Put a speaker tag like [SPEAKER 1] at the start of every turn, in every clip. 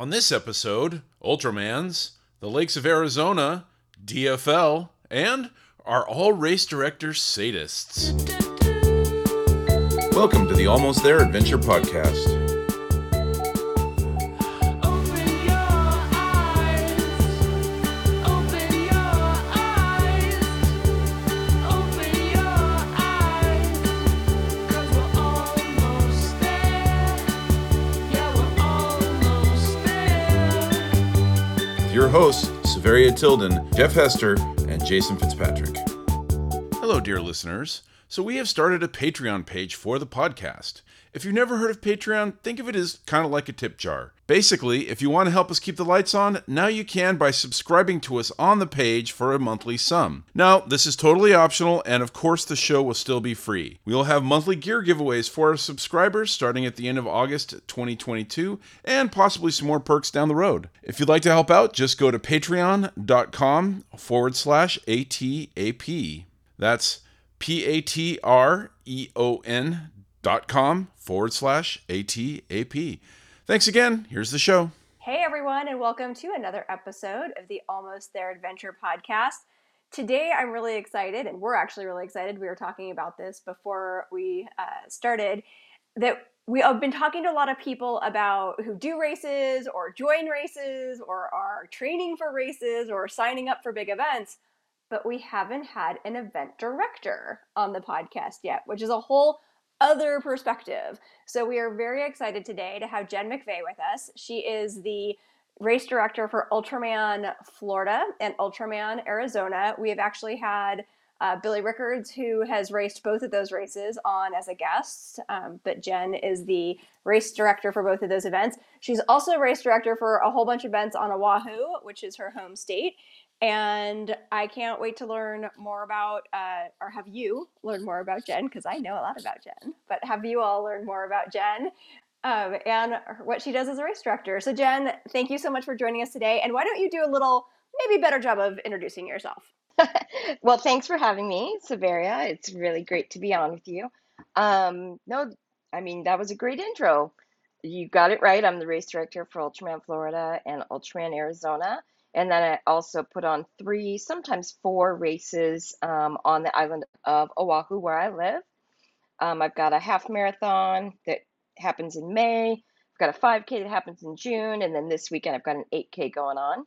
[SPEAKER 1] On this episode, Ultramans, the Lakes of Arizona, DFL, and are all race directors sadists? Welcome to the Almost There Adventure Podcast. Severia Tilden, Jeff Hester, and Jason Fitzpatrick. Hello, dear listeners. So, we have started a Patreon page for the podcast. If you've never heard of Patreon, think of it as kind of like a tip jar. Basically, if you want to help us keep the lights on, now you can by subscribing to us on the page for a monthly sum. Now, this is totally optional, and of course, the show will still be free. We will have monthly gear giveaways for our subscribers starting at the end of August 2022, and possibly some more perks down the road. If you'd like to help out, just go to patreon.com forward slash ATAP. That's P A T R E O N dot com forward slash ATAP. Thanks again. Here's the show.
[SPEAKER 2] Hey everyone, and welcome to another episode of the Almost There Adventure podcast. Today I'm really excited, and we're actually really excited. We were talking about this before we uh, started that we have been talking to a lot of people about who do races or join races or are training for races or signing up for big events, but we haven't had an event director on the podcast yet, which is a whole other perspective. So we are very excited today to have Jen McVeigh with us. She is the race director for Ultraman Florida and Ultraman Arizona. We have actually had uh, Billy Rickards, who has raced both of those races, on as a guest. Um, but Jen is the race director for both of those events. She's also race director for a whole bunch of events on Oahu, which is her home state. And I can't wait to learn more about, uh, or have you learn more about Jen, because I know a lot about Jen, but have you all learned more about Jen um, and what she does as a race director. So, Jen, thank you so much for joining us today. And why don't you do a little, maybe better job of introducing yourself?
[SPEAKER 3] well, thanks for having me, Severia. It's really great to be on with you. Um, no, I mean, that was a great intro. You got it right. I'm the race director for Ultraman Florida and Ultraman Arizona. And then I also put on three, sometimes four races um, on the island of Oahu, where I live. Um, I've got a half marathon that happens in May. I've got a 5K that happens in June. And then this weekend, I've got an 8K going on.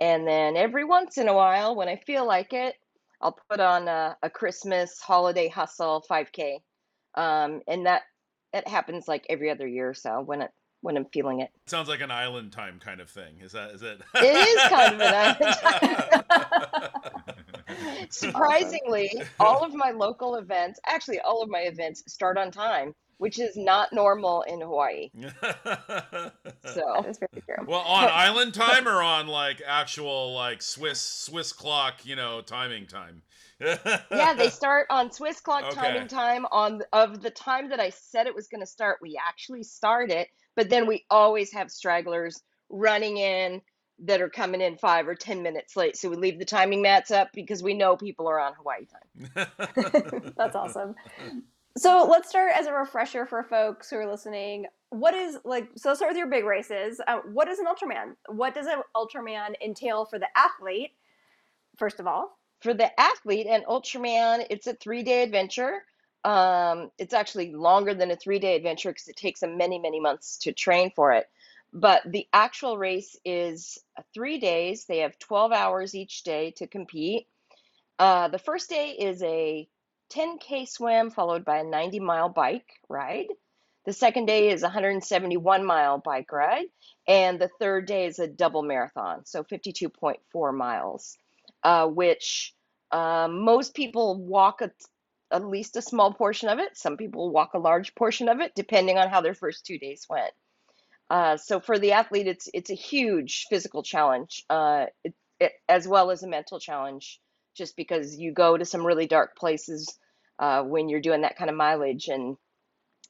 [SPEAKER 3] And then every once in a while, when I feel like it, I'll put on a, a Christmas holiday hustle 5K. Um, and that it happens like every other year or so when it when I'm feeling it.
[SPEAKER 1] Sounds like an island time kind of thing. Is that is it?
[SPEAKER 3] It is kind of an island time. Surprisingly, all of my local events, actually all of my events start on time, which is not normal in Hawaii. So
[SPEAKER 2] That is very true.
[SPEAKER 1] well, on island time or on like actual like Swiss Swiss clock, you know, timing time.
[SPEAKER 3] yeah, they start on Swiss clock
[SPEAKER 1] Okay.
[SPEAKER 3] timing time on of the time that I said it was going to start. We actually start it, but then we always have stragglers running in that are coming in five or ten minutes late. So we leave the timing mats up because we know people are on Hawaii time.
[SPEAKER 2] That's awesome. So let's start as a refresher for folks who are listening. What is like? So let's start with your big races. Uh, what is an Ultraman? What does an Ultraman entail for the athlete? First of all,
[SPEAKER 3] For the athlete and Ultraman, it's a three day adventure. Um, it's actually longer than a three day adventure because it takes them many, many months to train for it. But the actual race is uh, three days. They have 12 hours each day to compete. Uh, the first day is a 10K swim followed by a 90 mile bike ride. The second day is a 171 mile bike ride. And the third day is a double marathon, so 52.4 miles, uh, which uh, most people walk a, at least a small portion of it. Some people walk a large portion of it, depending on how their first two days went. Uh, so for the athlete, it's it's a huge physical challenge, uh, it, it, as well as a mental challenge, just because you go to some really dark places uh, when you're doing that kind of mileage, and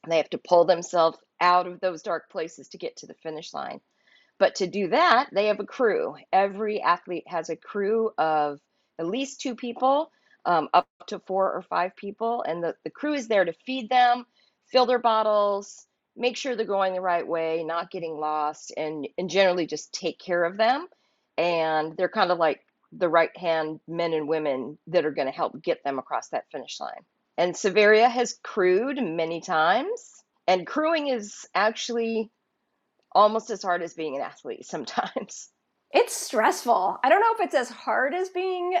[SPEAKER 3] they have to pull themselves out of those dark places to get to the finish line. But to do that, they have a crew. Every athlete has a crew of at least two people, um, up to four or five people, and the, the crew is there to feed them, fill their bottles, make sure they're going the right way, not getting lost, and and generally just take care of them. And they're kind of like the right hand men and women that are going to help get them across that finish line. And Severia has crewed many times, and crewing is actually almost as hard as being an athlete sometimes.
[SPEAKER 2] It's stressful. I don't know if it's as hard as being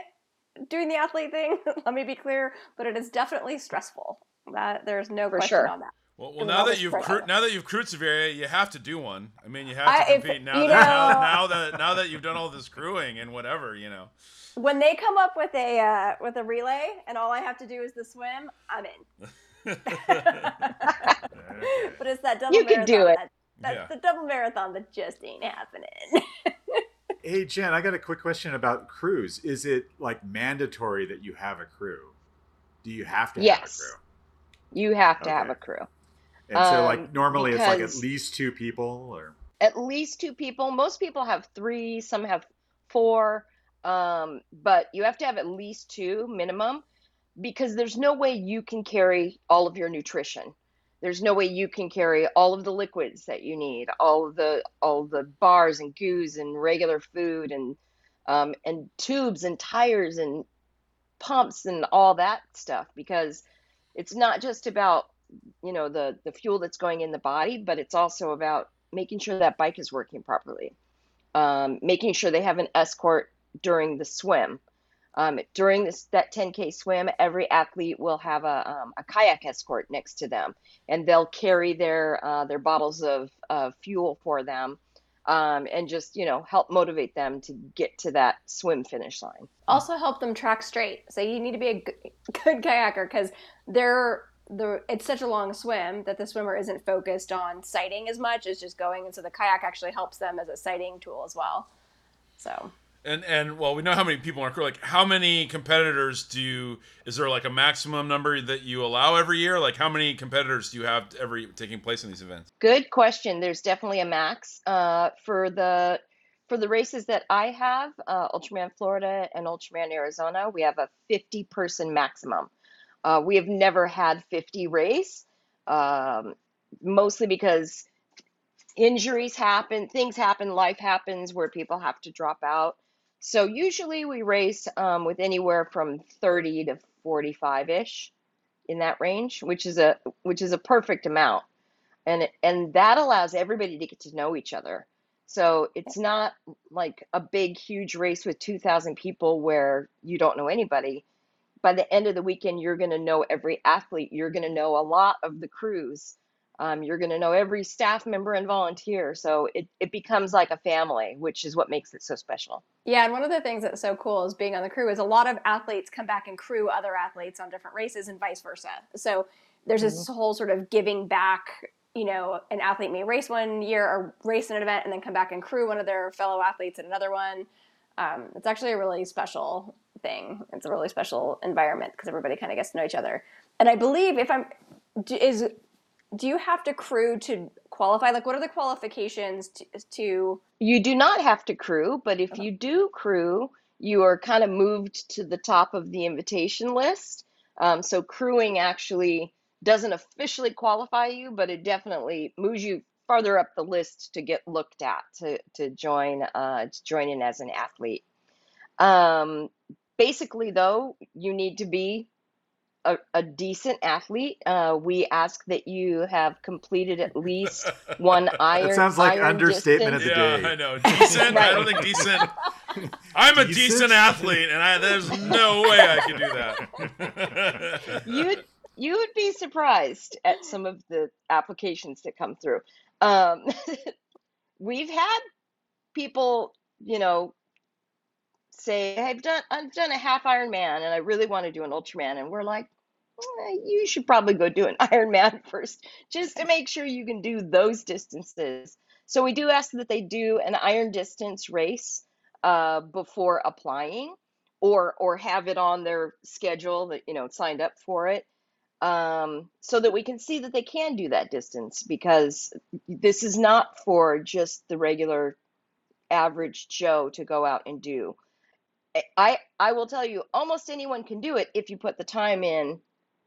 [SPEAKER 2] doing the athlete thing. Let me be clear, but it is definitely stressful. That there's no
[SPEAKER 3] For
[SPEAKER 2] question
[SPEAKER 3] sure.
[SPEAKER 2] on that.
[SPEAKER 1] Well, well now that you've
[SPEAKER 2] pressure.
[SPEAKER 1] cru- now that you've crewed Severia, you have to do one. I mean, you have
[SPEAKER 2] I-
[SPEAKER 1] to
[SPEAKER 2] if-
[SPEAKER 1] compete now. That, now,
[SPEAKER 2] know-
[SPEAKER 1] now that now that you've done all this crewing and whatever, you know.
[SPEAKER 2] When they come up with a uh, with a relay and all I have to do is the swim, I'm in. But it's that double
[SPEAKER 3] You can do it.
[SPEAKER 2] That, that's
[SPEAKER 1] Yeah.
[SPEAKER 2] the double marathon that just ain't happening.
[SPEAKER 4] Hey Jen, I got a quick question about crews. Is it like mandatory that you have a crew? Do you have to have a crew?
[SPEAKER 3] You have to have a crew.
[SPEAKER 4] And so
[SPEAKER 3] Um,
[SPEAKER 4] like normally it's like at least two people or
[SPEAKER 3] At least two people. Most people have three, some have four, um, but you have to have at least two minimum because there's no way you can carry all of your nutrition. There's no way you can carry all of the liquids that you need, all of the all of the bars and goos and regular food and um, and tubes and tires and pumps and all that stuff because it's not just about you know the the fuel that's going in the body but it's also about making sure that bike is working properly. Um, making sure they have an escort during the swim um, during this that 10k swim every athlete will have a, um, a kayak escort next to them and they'll carry their uh, their bottles of, fuel for them um, and just you know help motivate them to get to that swim finish line
[SPEAKER 2] also help them track straight. So you need to be a g- good kayaker because they're the it's such a long swim that the swimmer isn't focused on sighting as much as just going, and so the kayak actually helps them as a sighting tool as well. So
[SPEAKER 1] And and well, we know how many people are. Like, how many competitors do you? Is there like a maximum number that you allow every year? Like, how many competitors do you have every taking place in these events?
[SPEAKER 3] Good question. There's definitely a max uh, for the for the races that I have, uh, Ultraman Florida and Ultraman Arizona. We have a 50 person maximum. Uh, we have never had 50 race, um, mostly because injuries happen, things happen, life happens where people have to drop out. So usually we race um, with anywhere from 30 to 45 ish in that range, which is a which is a perfect amount. And and that allows everybody to get to know each other. So it's not like a big huge race with 2000 people where you don't know anybody. By the end of the weekend you're going to know every athlete. You're going to know a lot of the crews um, you're going to know every staff member and volunteer so it, it becomes like a family which is what makes it so special
[SPEAKER 2] yeah, and one of the things that's so cool is being on the crew is a lot of athletes come back and crew other athletes on different races and vice versa. So there's this whole sort of giving back. You know, an athlete may race one year or race in an event and then come back and crew one of their fellow athletes at another one. Um, it's actually a really special thing. It's a really special environment because everybody kind of gets to know each other. And I believe if I'm is do you have to crew to qualify? Like, what are the qualifications to, to
[SPEAKER 3] You do not have to crew, but if you do crew, you are kind of moved to the top of the invitation list. Um, so crewing actually doesn't officially qualify you, but it definitely moves you farther up the list to get looked at to to join uh, to join in as an athlete. Um, basically, though, you need to be a, a decent athlete. Uh, we ask that you have completed at least one iron.
[SPEAKER 4] That sounds like
[SPEAKER 3] iron
[SPEAKER 4] understatement of
[SPEAKER 3] distance.
[SPEAKER 4] the
[SPEAKER 1] yeah,
[SPEAKER 4] day.
[SPEAKER 1] I know. Decent. I don't think decent. I'm a
[SPEAKER 4] Decent?
[SPEAKER 1] decent athlete, and I, there's no way I can do that.
[SPEAKER 3] you'd you would be surprised at some of the applications that come through. Um, we've had people, you know, say, "I've done I've done a half Ironman, and I really want to do an Ultraman," and we're like, "Eh, "You should probably go do an Ironman first, just to make sure you can do those distances." So we do ask that they do an iron distance race uh, before applying, or or have it on their schedule that you know signed up for it um, so that we can see that they can do that distance because this is not for just the regular average Joe to go out and do. I I will tell you, almost anyone can do it if you put the time in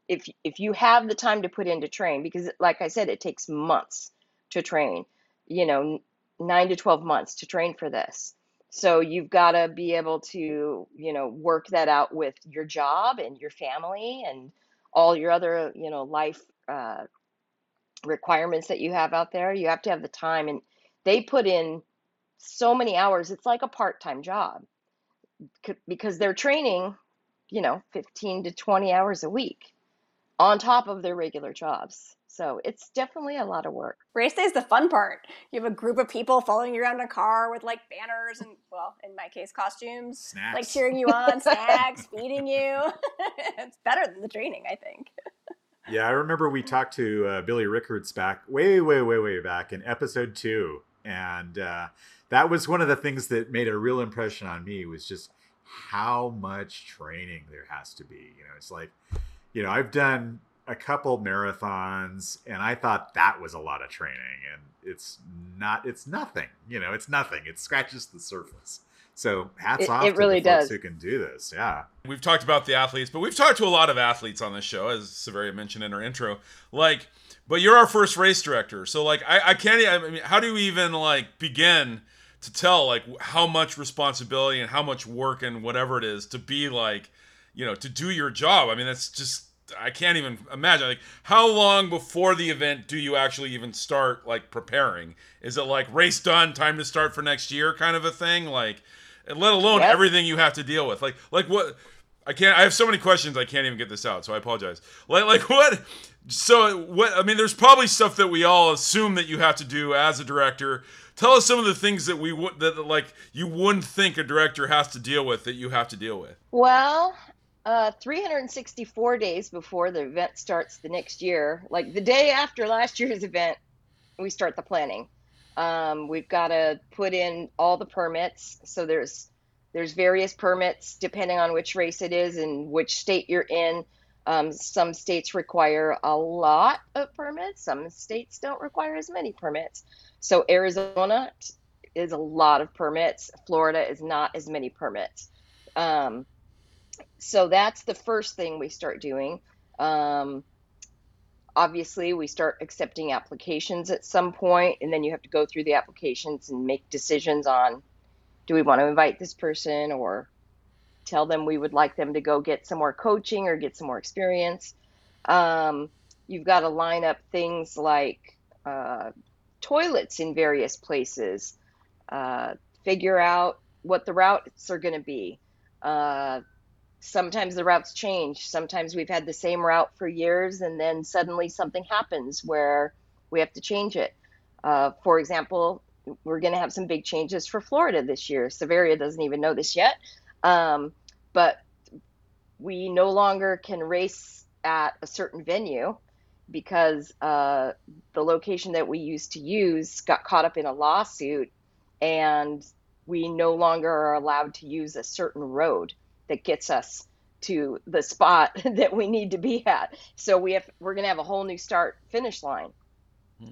[SPEAKER 3] if if you have the time to put in to train, because like I said, it takes months to train, you know, nine to 12 months to train for this. So you've got to be able to, you know, work that out with your job and your family and all your other, you know, life uh, requirements that you have out there. You have to have the time, and they put in so many hours. It's like a part-time job c- because they're training, you know, 15 to 20 hours a week on top of their regular jobs. So it's definitely a lot of work.
[SPEAKER 2] Race day is the fun part. You have a group of people following you around in a car with like banners and, well, in my case, costumes,
[SPEAKER 4] Snacks.
[SPEAKER 2] like cheering you on, snacks, feeding you. it's better than the training, I think.
[SPEAKER 4] Yeah, I remember we talked to uh, Billy Rickards back way, way, way, way back in episode two, and uh, that was one of the things that made a real impression on me was just how much training there has to be. You know, it's like, you know, I've done a couple marathons, and I thought that was a lot of training, and it's not. It's nothing. You know, it's nothing. It scratches the surface. So hats
[SPEAKER 3] It-
[SPEAKER 4] off
[SPEAKER 3] it
[SPEAKER 4] to
[SPEAKER 3] really
[SPEAKER 4] the folks
[SPEAKER 3] does.
[SPEAKER 4] who can do this. Yeah.
[SPEAKER 1] We've talked about the athletes, but we've talked to a lot of athletes on this show, as Severia mentioned in her intro. Like, but you're our first race director, so like, I, I can't. I mean, how do we even like begin to tell like how much responsibility and how much work and whatever it is to be like, you know, to do your job? I mean, that's just I can't even imagine. Like, how long before the event do you actually even start like preparing? Is it like race done, time to start for next year, kind of a thing? Like, let alone
[SPEAKER 3] Yep.
[SPEAKER 1] everything you have to deal with. Like, like what? I can't. I have so many questions. I can't even get this out. So I apologize. Like, like what? So what? I mean, there's probably stuff that we all assume that you have to do as a director. Tell us some of the things that we would that like you wouldn't think a director has to deal with that you have to deal with.
[SPEAKER 3] Well, uh, 364 days before the event starts the next year, like the day after last year's event, we start the planning. Um, we've got to put in all the permits. So there's there's various permits depending on which race it is and which state you're in. Um, some states require a lot of permits. Some states don't require as many permits. So Arizona is a lot of permits. Florida is not as many permits. Um, so that's the first thing we start doing. Um, obviously, we start accepting applications at some point, and then you have to go through the applications and make decisions on do we want to invite this person or tell them we would like them to go get some more coaching or get some more experience. Um, you've got to line up things like uh, toilets in various places, uh, figure out what the routes are going to be. Uh, sometimes the routes change. Sometimes we've had the same route for years, and then suddenly something happens where we have to change it. Uh, for example, we're going to have some big changes for Florida this year. Severia doesn't even know this yet, um, but we no longer can race at a certain venue because uh, the location that we used to use got caught up in a lawsuit, and we no longer are allowed to use a certain road that gets us to the spot that we need to be at. So we have we're going to have a whole new start finish line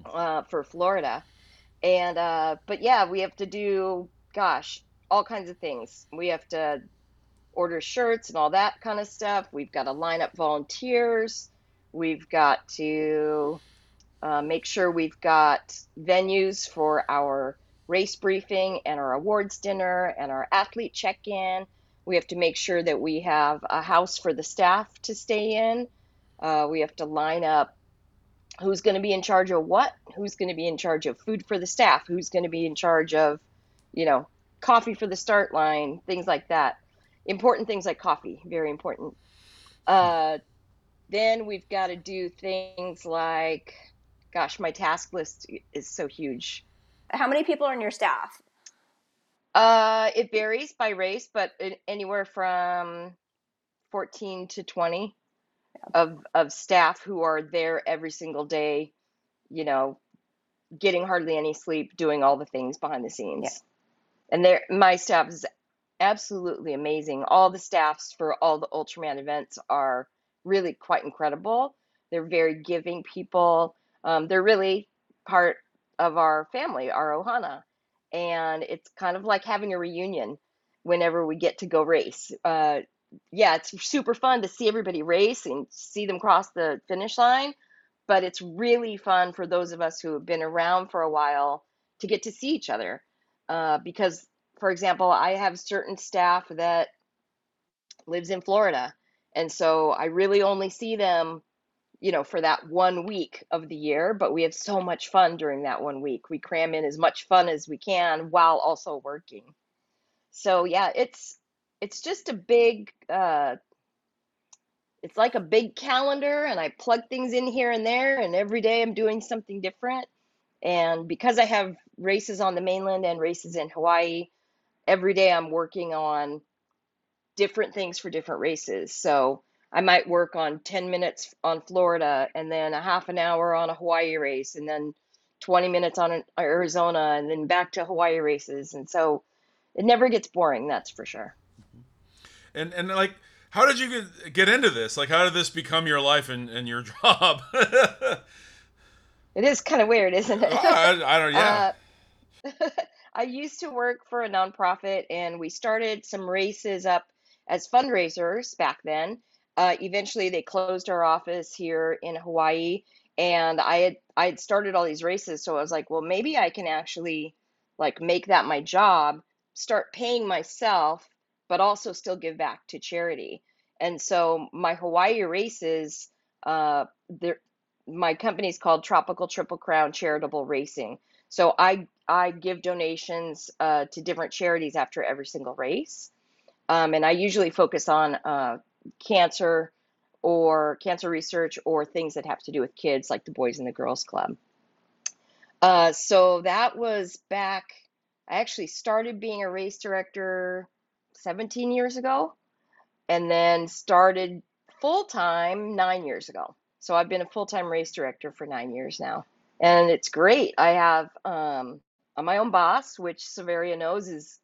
[SPEAKER 3] uh, for Florida, and uh, but yeah, we have to do gosh all kinds of things. We have to order shirts and all that kind of stuff. We've got to line up volunteers. We've got to uh, make sure we've got venues for our race briefing and our awards dinner and our athlete check in. We have to make sure that we have a house for the staff to stay in. Uh, we have to line up who's going to be in charge of what, who's going to be in charge of food for the staff, who's going to be in charge of, you know, coffee for the start line, things like that. Important things like coffee, very important. Uh, then we've got to do things like, gosh, my task list is so huge.
[SPEAKER 2] How many people are on your staff?
[SPEAKER 3] Uh, it varies by race, but anywhere from 14 to 20 of of staff who are there every single day, you know, getting hardly any sleep, doing all the things behind the scenes.
[SPEAKER 2] Yeah.
[SPEAKER 3] And there my staff is absolutely amazing. All the staffs for all the Ultraman events are really quite incredible. They're very giving people. Um, they're really part of our family, our Ohana and it's kind of like having a reunion whenever we get to go race. Uh, yeah, it's super fun to see everybody race and see them cross the finish line. But it's really fun for those of us who have been around for a while to get to see each other. Uh, because, for example, I have certain staff that lives in Florida. And so I really only see them, you know, for that one week of the year, but we have so much fun during that one week. We cram in as much fun as we can while also working. So yeah, it's it's just a big uh it's like a big calendar and I plug things in here and there and every day I'm doing something different. And because I have races on the mainland and races in Hawaii, every day I'm working on different things for different races. So I might work on 10 minutes on Florida and then a half an hour on a Hawaii race and then 20 minutes on an Arizona and then back to Hawaii races. And so it never gets boring, that's for sure.
[SPEAKER 1] And and like, how did you get, get into this? Like, how did this become your life and, and your job?
[SPEAKER 3] It is kind of weird, isn't it?
[SPEAKER 1] I, I don't. Yeah.
[SPEAKER 3] Uh, I used to work for a nonprofit, and we started some races up as fundraisers back then. Uh, eventually, they closed our office here in Hawaii, and I had I had started all these races, so I was like, well, maybe I can actually like make that my job, start paying myself, but also still give back to charity. And so my Hawaii races, uh, my company's called Tropical Triple Crown Charitable Racing. So I I give donations uh, to different charities after every single race, um, and I usually focus on uh, cancer or cancer research or things that have to do with kids, like the Boys and the Girls Club. Uh, so that was back. I actually started being a race director 17 years ago, and then started full time nine years ago. So I've been a full time race director for nine years now. And it's great. I have um, I'm my own boss, which Severia knows is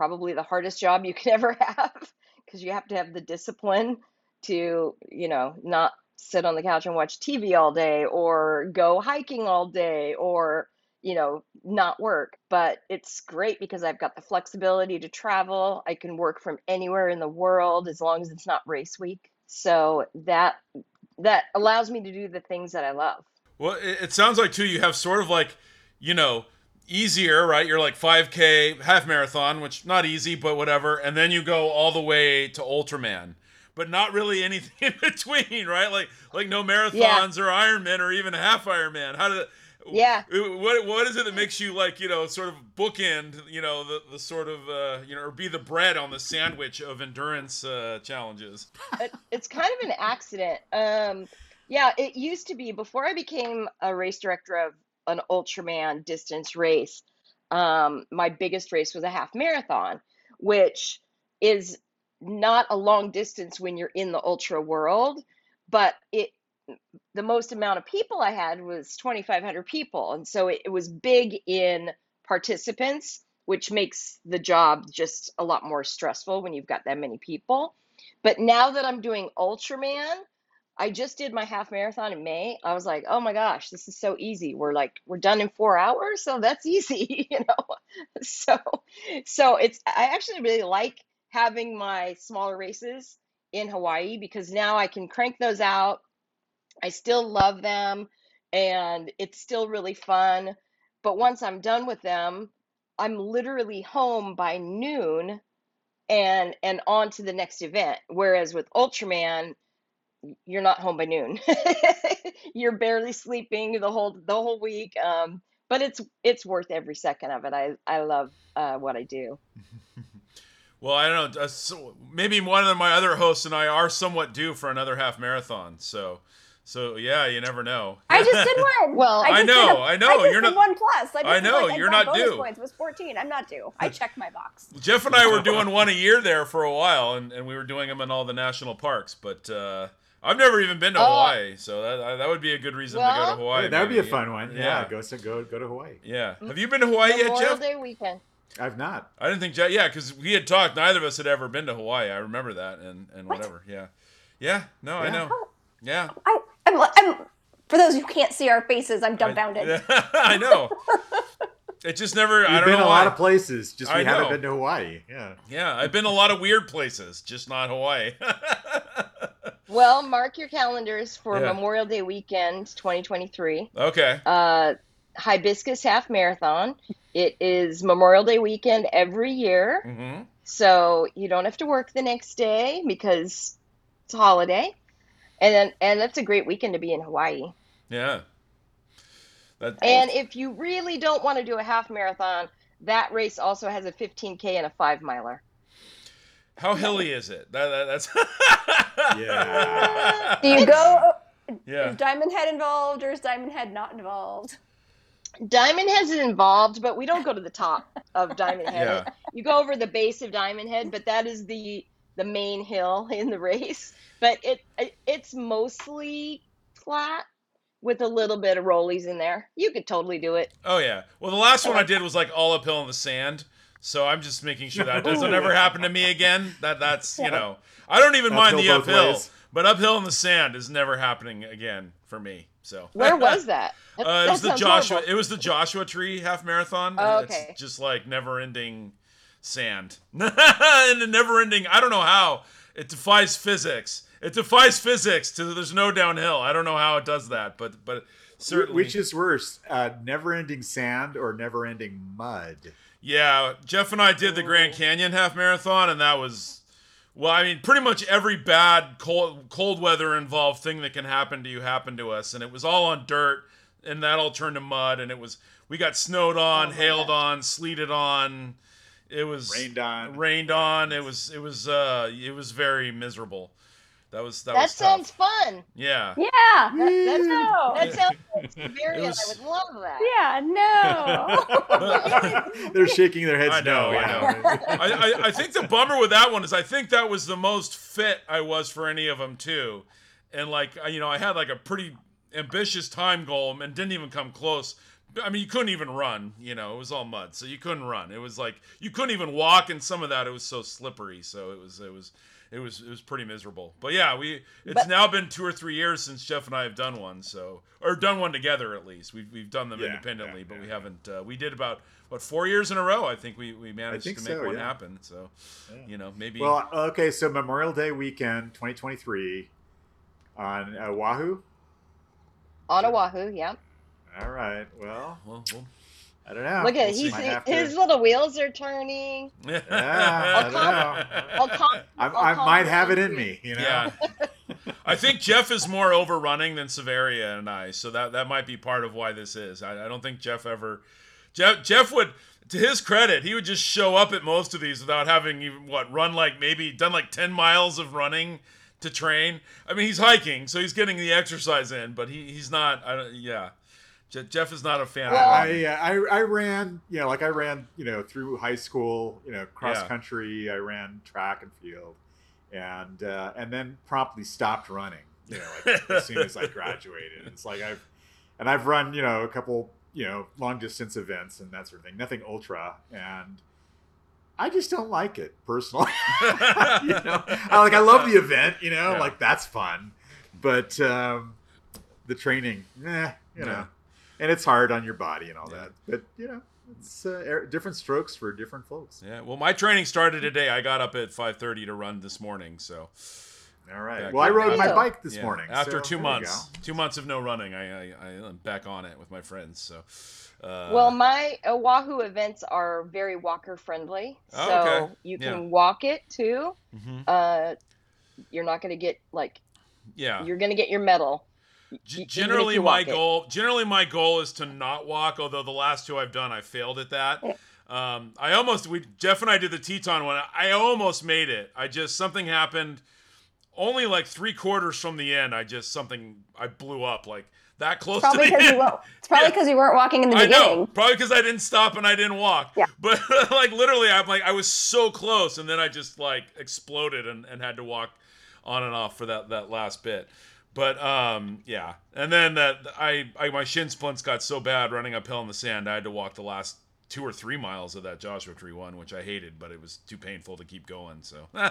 [SPEAKER 3] probably the hardest job you can ever have because you have to have the discipline to, you know, not sit on the couch and watch TV all day or go hiking all day or, you know, not work. But it's great because I've got the flexibility to travel. I can work from anywhere in the world as long as it's not race week. So that that allows me to do the things that I love.
[SPEAKER 1] Well, it sounds like too you have sort of like, you know, easier, right? You're like 5K half marathon, which not easy, but whatever, and then you go all the way to Ultraman, but not really anything in between, right? Like like no marathons
[SPEAKER 3] Yeah.
[SPEAKER 1] or Ironman or even half Ironman. How did
[SPEAKER 3] Yeah.
[SPEAKER 1] What what is it that makes you like you know sort of bookend you know the the sort of uh, you know or be the bread on the sandwich of endurance uh, challenges?
[SPEAKER 3] it's kind of an accident. Um, yeah, it used to be before I became a race director of an Ultraman distance race. Um, my biggest race was a half marathon, which is not a long distance when you're in the ultra world, but it the most amount of people I had was 2,500 people, and so it, it was big in participants, which makes the job just a lot more stressful when you've got that many people. But now that I'm doing Ultraman, I just did my half marathon in May. I was like, oh my gosh, this is so easy. We're like, we're done in four hours, so that's easy, you know. So, so it's I actually really like having my smaller races in Hawaii because now I can crank those out. I still love them, and it's still really fun. But once I'm done with them, I'm literally home by noon and and on to the next event. Whereas with Ultraman, you're not home by noon. you're barely sleeping the whole the whole week. Um, but it's it's worth every second of it. I I love uh, what I do.
[SPEAKER 1] Well, I don't know. uh, so maybe one of my other hosts and I are somewhat due for another half marathon. So, so yeah, you never know.
[SPEAKER 2] I just did one.
[SPEAKER 3] Well-
[SPEAKER 2] I,
[SPEAKER 1] I know,
[SPEAKER 2] did a-
[SPEAKER 1] I know,
[SPEAKER 2] I just
[SPEAKER 1] you're
[SPEAKER 2] did
[SPEAKER 1] not-
[SPEAKER 2] one plus. I,
[SPEAKER 1] I know,
[SPEAKER 2] like,
[SPEAKER 1] you're not
[SPEAKER 2] bonus
[SPEAKER 1] due.
[SPEAKER 2] Points it was 14. I'm not due. I checked my box.
[SPEAKER 1] Jeff and I were doing one a year there for a while, and, and we were doing them in all the national parks. But uh, I've never even been to
[SPEAKER 3] Oh.
[SPEAKER 1] Hawaii, so that that would be a good reason to go to Hawaii.
[SPEAKER 4] Yeah, that would be a fun one. Yeah, go so go go to Hawaii.
[SPEAKER 1] Yeah. Have you been to Hawaii yet,
[SPEAKER 3] Memorial
[SPEAKER 1] Jeff?
[SPEAKER 3] Day weekend.
[SPEAKER 4] I've not.
[SPEAKER 1] I didn't think Jeff. Yeah, because we had talked. Neither of us had ever been to Hawaii. I remember that, and and
[SPEAKER 2] What?
[SPEAKER 1] whatever. Yeah. Yeah. No, I know. Oh. Yeah.
[SPEAKER 2] I, I'm, I'm, for those who can't see our faces, I'm
[SPEAKER 1] I-
[SPEAKER 2] dumbfounded.
[SPEAKER 1] I know. It just never. I
[SPEAKER 4] We've
[SPEAKER 1] don't
[SPEAKER 4] been
[SPEAKER 1] know
[SPEAKER 4] a
[SPEAKER 1] why.
[SPEAKER 4] lot of places, just
[SPEAKER 1] I
[SPEAKER 4] we haven't
[SPEAKER 1] know.
[SPEAKER 4] been to Hawaii. Yeah.
[SPEAKER 1] Yeah, I've been a lot of weird places, just not Hawaii.
[SPEAKER 3] Well, mark your calendars for
[SPEAKER 1] Yeah.
[SPEAKER 3] Memorial Day weekend 2023.
[SPEAKER 1] okay.
[SPEAKER 3] Uh, Hibiscus Half Marathon. It is Memorial Day weekend every year,
[SPEAKER 1] hmm
[SPEAKER 3] so you don't have to work the next day because it's a holiday. And then, and that's a great weekend to be in Hawaii.
[SPEAKER 1] Yeah. That,
[SPEAKER 3] And if you really don't want to do a half marathon, that race also has a 15k and a five miler.
[SPEAKER 1] How hilly is it? That, that, that's.
[SPEAKER 4] Yeah.
[SPEAKER 2] Do you go?
[SPEAKER 1] yeah.
[SPEAKER 2] Is Diamond Head involved or is Diamond Head not involved?
[SPEAKER 3] Diamond Head is involved, but we don't go to the top of Diamond Head.
[SPEAKER 1] Yeah.
[SPEAKER 3] You go over the base of Diamond Head, but that is the the main hill in the race. But it, it it's mostly flat with a little bit of rollies in there. You could totally do it.
[SPEAKER 1] Oh yeah. Well, the last one I did was like all uphill in the sand. So I'm just making sure that doesn't ever happen to me again. That that's you know I don't even mind the
[SPEAKER 4] Uphill ways.
[SPEAKER 1] but uphill in the sand is never happening again for me. So
[SPEAKER 3] Where was that? That-
[SPEAKER 1] Uh, it
[SPEAKER 3] that
[SPEAKER 1] was the Joshua.
[SPEAKER 3] horrible.
[SPEAKER 1] It was the Joshua Tree half marathon.
[SPEAKER 3] Oh,
[SPEAKER 1] It's
[SPEAKER 3] okay.
[SPEAKER 1] just like never-ending sand, and a never-ending. I don't know how it defies physics. It defies physics. To there's no downhill. I don't know how it does that, but but certainly.
[SPEAKER 4] Which is worse, uh, never-ending sand or never-ending mud?
[SPEAKER 1] Yeah, Jeff and I did the Grand Canyon half marathon, and that was, well, I mean, pretty much every bad cold cold weather involved thing that can happen to you happened to us, and it was all on dirt, and that all turned to mud, and it was we got snowed on,
[SPEAKER 3] my
[SPEAKER 1] hailed on, sleeted on, it was
[SPEAKER 4] Rained on.
[SPEAKER 1] rained on. It was it was uh it was very miserable. That was that,
[SPEAKER 3] That
[SPEAKER 1] was
[SPEAKER 3] sounds
[SPEAKER 1] tough.
[SPEAKER 3] fun.
[SPEAKER 1] Yeah.
[SPEAKER 2] Yeah.
[SPEAKER 3] That, that's,
[SPEAKER 2] No.
[SPEAKER 3] that mm. sounds like Bavarian.
[SPEAKER 1] Was-
[SPEAKER 3] I would love that.
[SPEAKER 2] Yeah. No.
[SPEAKER 4] They're shaking their heads
[SPEAKER 1] I know,
[SPEAKER 4] no.
[SPEAKER 1] I
[SPEAKER 4] yeah.
[SPEAKER 1] I, I, I think the bummer with that one is I think that was the most fit I was for any of them too, and like I- you know I had like a pretty ambitious time goal and didn't even come close. I mean you couldn't even run, you know it was all mud, so you couldn't run. It was like you couldn't even walk, and some of that it was so slippery, so it was it was it was it was pretty miserable. But yeah, we it's
[SPEAKER 3] But-
[SPEAKER 1] now been two or three years since Jeff and I have done one, so or done one together at least. We've we've done them
[SPEAKER 4] Yeah,
[SPEAKER 1] independently,
[SPEAKER 4] yeah,
[SPEAKER 1] but
[SPEAKER 4] yeah,
[SPEAKER 1] we
[SPEAKER 4] yeah.
[SPEAKER 1] haven't. Uh, we did about what four years in a row. I think we we managed to make
[SPEAKER 4] so,
[SPEAKER 1] one
[SPEAKER 4] yeah.
[SPEAKER 1] happen. So you know maybe
[SPEAKER 4] Well, okay, so Memorial Day weekend, 2023, on uh, Oahu.
[SPEAKER 3] On Oahu, yeah.
[SPEAKER 4] All right. Well,
[SPEAKER 1] well, well
[SPEAKER 4] I don't know.
[SPEAKER 3] Look at
[SPEAKER 1] we'll
[SPEAKER 3] he's,
[SPEAKER 4] Might have to-
[SPEAKER 3] his little wheels are turning.
[SPEAKER 4] Yeah, I don't know.
[SPEAKER 3] I'll calm,
[SPEAKER 4] I,
[SPEAKER 3] I'll
[SPEAKER 4] I might have it in me. You know.
[SPEAKER 1] Yeah. I think Jeff is more overrunning than Severia and I, so that that might be part of why this is. I, I don't think Jeff ever. Jeff Jeff would, to his credit, he would just show up at most of these without having even what run like maybe done like ten miles of running to train. I mean, he's hiking, so he's getting the exercise in, but he he's not. I don't, yeah, Je- Jeff is not a fan.
[SPEAKER 3] Well.
[SPEAKER 4] I, I I ran, you know, like I ran, you know, through high school, you know, cross
[SPEAKER 1] Yeah.
[SPEAKER 4] country. I ran track and field, and uh, and then promptly stopped running. You know, like as soon as I graduated. It's like I've and I've run, you know, a couple, you know, long distance events and that sort of thing. Nothing ultra, and I just don't like it personally. you know, I like I love the event. You know,
[SPEAKER 1] Yeah.
[SPEAKER 4] like that's fun, but um, the training, eh, you know
[SPEAKER 1] Yeah.
[SPEAKER 4] And it's hard on your body and all
[SPEAKER 1] Yeah.
[SPEAKER 4] that. But you know, it's uh, er- different strokes for different folks.
[SPEAKER 1] Yeah, well, my training started today. I got up at 5:30 to run this morning, so
[SPEAKER 4] All right.
[SPEAKER 1] Back
[SPEAKER 4] well, I rode my
[SPEAKER 3] Yeah.
[SPEAKER 4] bike this
[SPEAKER 1] yeah.
[SPEAKER 4] morning
[SPEAKER 1] After
[SPEAKER 4] so
[SPEAKER 1] two months, two months of no running, I, I, I am back on it with my friends. So, uh,
[SPEAKER 3] Well, my Oahu events are very walker friendly,
[SPEAKER 1] Oh,
[SPEAKER 3] so
[SPEAKER 1] okay.
[SPEAKER 3] you
[SPEAKER 1] Yeah.
[SPEAKER 3] can walk it too.
[SPEAKER 1] mhm.
[SPEAKER 3] Uh, you're not going to get like
[SPEAKER 1] yeah.
[SPEAKER 3] you're going to get your medal.
[SPEAKER 1] G- generally, my
[SPEAKER 3] walk it.
[SPEAKER 1] goal, generally my goal is to not walk. Although the last two I've done, I failed at that. Um, I almost we Jeff and I did the Teton one. I almost made it. I just something happened. Only like three quarters from the end, I just something I blew up like that close
[SPEAKER 2] probably
[SPEAKER 1] to the
[SPEAKER 2] because
[SPEAKER 1] end.
[SPEAKER 2] you won't. It's probably
[SPEAKER 1] Yeah.
[SPEAKER 2] because you weren't walking in the
[SPEAKER 1] I
[SPEAKER 2] beginning.
[SPEAKER 1] know, probably because I didn't stop and I didn't walk.
[SPEAKER 2] Yeah.
[SPEAKER 1] But like literally, I'm like I was so close, and then I just like exploded and, and had to walk on and off for that that last bit. But um, yeah, and then that I, I my shin splints got so bad running uphill in the sand, I had to walk the last two or three miles of that Joshua Tree one, which I hated, but it was too painful to keep going. So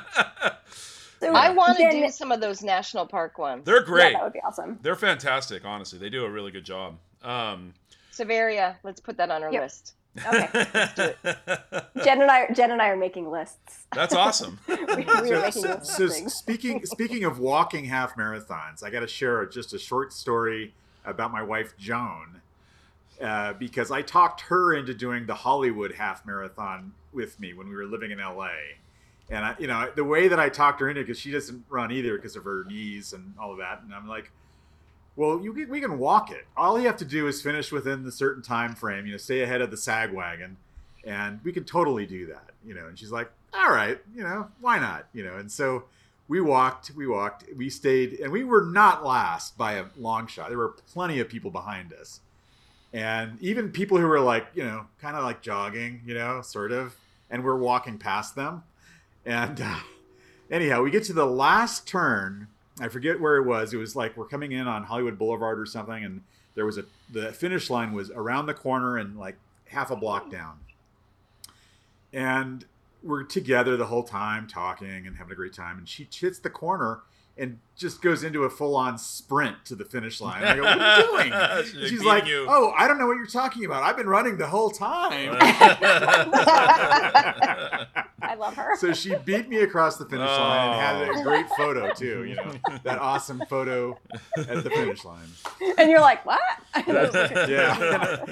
[SPEAKER 2] So
[SPEAKER 3] I want to do some of those national park ones.
[SPEAKER 1] they're
[SPEAKER 2] Yeah,
[SPEAKER 1] great.
[SPEAKER 2] that would be awesome.
[SPEAKER 1] They're fantastic. Honestly, they do a really good job. Um,
[SPEAKER 3] Severia, let's put that on our
[SPEAKER 2] Yep.
[SPEAKER 3] list.
[SPEAKER 2] Okay.
[SPEAKER 3] do
[SPEAKER 2] Jen and I, Jen and I are making lists.
[SPEAKER 1] That's awesome.
[SPEAKER 2] we, we are making
[SPEAKER 4] so, so speaking speaking of walking half marathons, I got to share just a short story about my wife Joan, uh, because I talked her into doing the Hollywood half marathon with me when we were living in LA. And I, you know, the way that I talked her into, because she doesn't run either because of her knees and all of that, and I'm like, well, you we can walk it. All you have to do is finish within the certain time frame. You know, stay ahead of the sag wagon, and we can totally do that. You know, and she's like, all right, you know, why not? You know, and so we walked, we walked, we stayed, and we were not last by a long shot. There were plenty of people behind us, and even people who were like, you know, kind of like jogging, you know, sort of, and we're walking past them. And uh, anyhow, we get to the last turn. I forget where it was. It was like we're coming in on Hollywood Boulevard or something, and there was a the finish line was around the corner and like half a block down. And we're together the whole time, talking and having a great time. And she hits the corner and just goes into a full on sprint to the finish line. I go, "What are you doing?"
[SPEAKER 1] She's
[SPEAKER 4] she's like,
[SPEAKER 1] you.
[SPEAKER 4] "Oh, I don't know what you're talking about. I've been running the whole time."
[SPEAKER 2] I love her.
[SPEAKER 4] so she beat me across the finish line and had
[SPEAKER 1] Oh.
[SPEAKER 4] a great photo too. You know that awesome photo at the finish line.
[SPEAKER 2] and you're like, what?
[SPEAKER 4] Yeah.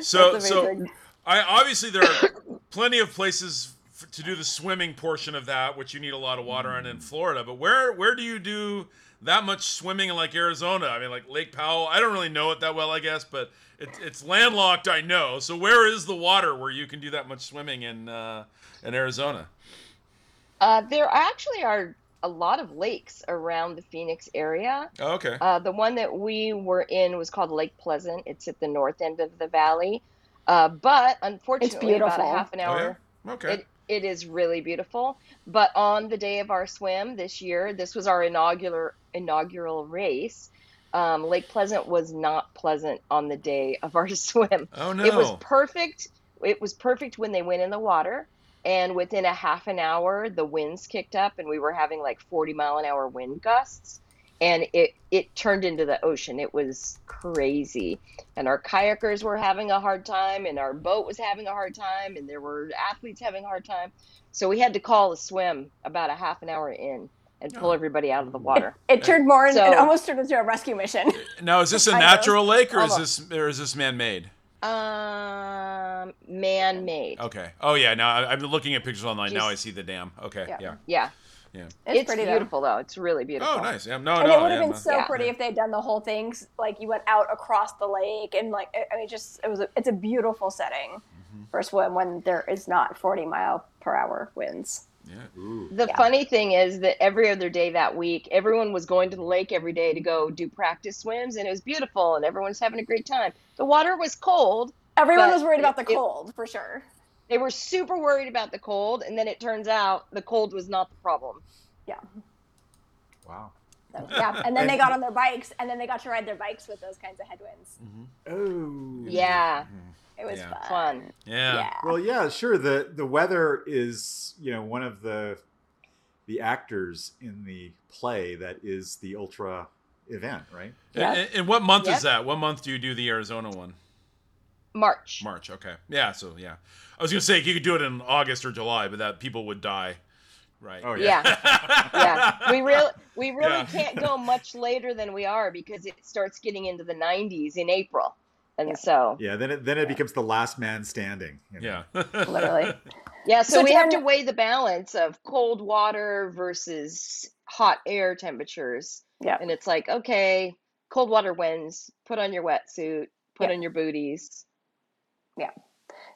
[SPEAKER 1] so so. I obviously there are plenty of places f- to do the swimming portion of that, which you need a lot of water on in Florida. But where where do you do that much swimming in like Arizona? I mean, like Lake Powell. I don't really know it that well, I guess, but it's it's landlocked. I know. So where is the water where you can do that much swimming in uh, in Arizona?
[SPEAKER 3] Uh, there actually are a lot of lakes around the Phoenix area.
[SPEAKER 1] Oh, okay.
[SPEAKER 3] Uh, the one that we were in was called Lake Pleasant. It's at the north end of the valley. Uh, but unfortunately, about a
[SPEAKER 2] beautiful.
[SPEAKER 3] half an
[SPEAKER 1] Oh,
[SPEAKER 3] hour.
[SPEAKER 1] yeah? Okay.
[SPEAKER 3] It, it is really beautiful. But on the day of our swim this year, this was our inaugural inaugural race. Um, Lake Pleasant was not pleasant on the day of our swim.
[SPEAKER 1] oh no.
[SPEAKER 3] It was perfect. It was perfect when they went in the water, and within a half an hour, the winds kicked up, and we were having like 40 mile an hour wind gusts, and it it turned into the ocean. It was crazy, and our kayakers were having a hard time, and our boat was having a hard time, and there were athletes having a hard time. So we had to call a swim about a half an hour in and pull
[SPEAKER 1] Oh.
[SPEAKER 3] everybody out of the water.
[SPEAKER 2] It turned more, in, it almost turned into a rescue mission.
[SPEAKER 1] now is this a natural lake or is this or is this man made?
[SPEAKER 3] Um, man-made.
[SPEAKER 1] Okay. Oh yeah. Now I- I'm looking at pictures online. now I see the dam. Okay.
[SPEAKER 2] Yeah.
[SPEAKER 1] Yeah.
[SPEAKER 3] Yeah,
[SPEAKER 2] It's,
[SPEAKER 3] it's,
[SPEAKER 2] pretty though.
[SPEAKER 3] beautiful though. It's really beautiful.
[SPEAKER 1] Oh, nice. Yeah. No,
[SPEAKER 2] And
[SPEAKER 1] no.
[SPEAKER 2] it would have
[SPEAKER 1] yeah,
[SPEAKER 2] been
[SPEAKER 1] no.
[SPEAKER 2] so
[SPEAKER 3] Yeah.
[SPEAKER 2] pretty if they had done the whole thing, like you went out across the lake and like I- I mean, just it was a, it's a beautiful setting
[SPEAKER 1] Mm-hmm.
[SPEAKER 2] for a swim when there is not 40 mile per hour winds.
[SPEAKER 1] Yeah.
[SPEAKER 4] Ooh.
[SPEAKER 3] The
[SPEAKER 2] Yeah.
[SPEAKER 3] funny thing is that every other day that week, everyone was going to the lake every day to go do practice swims, and it was beautiful, and everyone was having a great time. The water was cold.
[SPEAKER 2] Everyone was worried about the
[SPEAKER 3] it- it-
[SPEAKER 2] cold for sure.
[SPEAKER 3] They were super worried about the cold, and then it turns out the cold was not the problem.
[SPEAKER 2] Yeah.
[SPEAKER 4] Wow.
[SPEAKER 2] So, yeah. And then they got on their bikes and then they got to ride their bikes with those kinds of headwinds. Mm-hmm.
[SPEAKER 4] Oh.
[SPEAKER 3] Yeah,
[SPEAKER 2] It was
[SPEAKER 1] Yeah.
[SPEAKER 2] fun.
[SPEAKER 3] fun.
[SPEAKER 1] Yeah.
[SPEAKER 2] Yeah.
[SPEAKER 4] Well, yeah, sure. The the weather is, you know, one of the the actors in the play that is the ultra event, right?
[SPEAKER 2] Yeah.
[SPEAKER 1] And, and what month
[SPEAKER 3] Yep.
[SPEAKER 1] is that? What month do you do the Arizona one?
[SPEAKER 3] March.
[SPEAKER 1] March. Okay. Yeah. So yeah, I was gonna say you could do it in August or July, but that people would die. Right.
[SPEAKER 4] Oh
[SPEAKER 3] Yeah, yeah. We really, we really
[SPEAKER 1] Yeah.
[SPEAKER 3] can't go much later than we are because it starts getting into the 90s in April, and
[SPEAKER 2] Yeah.
[SPEAKER 3] so
[SPEAKER 4] Yeah. Then it then it becomes the last man standing. you know?
[SPEAKER 1] Yeah.
[SPEAKER 2] Literally.
[SPEAKER 3] Yeah, so,
[SPEAKER 2] So
[SPEAKER 3] we have to weigh the balance of cold water versus hot air temperatures.
[SPEAKER 2] Yeah.
[SPEAKER 3] And it's like, okay, cold water wins. Put on your wetsuit, put
[SPEAKER 2] Yeah.
[SPEAKER 3] on your booties.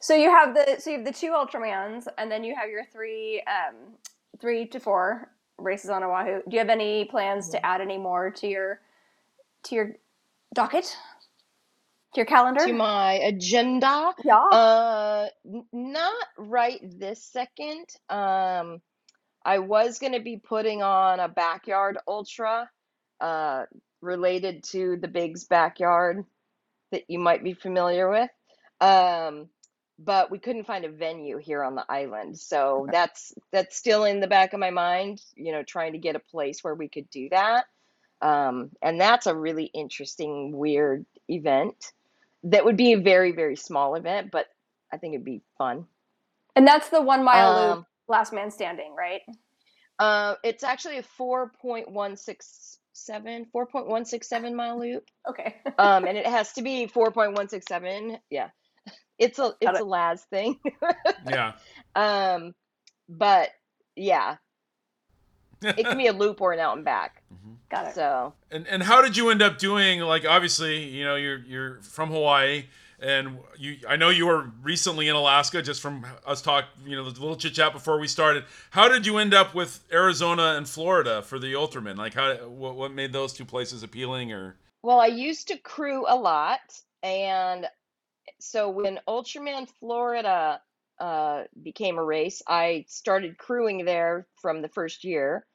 [SPEAKER 2] So you have the so you have the two Ultramans, and then you have your three um, three to four races on Oahu. Do you have any plans to add any more to your to your docket, to your calendar?
[SPEAKER 3] To my agenda,
[SPEAKER 2] yeah.
[SPEAKER 3] uh, not right this second. Um, I was going to be putting on a backyard ultra, uh, related to the Big's backyard that you might be familiar with. Um, but we couldn't find a venue here on the island, so
[SPEAKER 2] Okay.
[SPEAKER 3] that's that's still in the back of my mind. You know, trying to get a place where we could do that. Um, and that's a really interesting, weird event. that would be a very very small event, but I think it'd be fun.
[SPEAKER 2] And that's the one mile loop,
[SPEAKER 3] Um,
[SPEAKER 2] last man standing, right?
[SPEAKER 3] uh, it's actually a 4.167 4.167 mile loop.
[SPEAKER 2] Okay.
[SPEAKER 3] Um, and it has to be 4.167. Yeah. It's a it's a Laz thing.
[SPEAKER 1] Yeah.
[SPEAKER 3] um, but yeah, it can be a loop or an out and back. Mm-hmm.
[SPEAKER 2] Got it.
[SPEAKER 3] So
[SPEAKER 1] And and how did you end up doing like obviously, you know, you're you're from Hawaii and you I know you were recently in Alaska just from us talk, you know, the little chit chat before we started. How did you end up with Arizona and Florida for the Ultraman? Like how what, what made those two places appealing or
[SPEAKER 3] Well, I used to crew a lot, and so when Ultraman Florida uh, became a race, I started crewing there from the first year,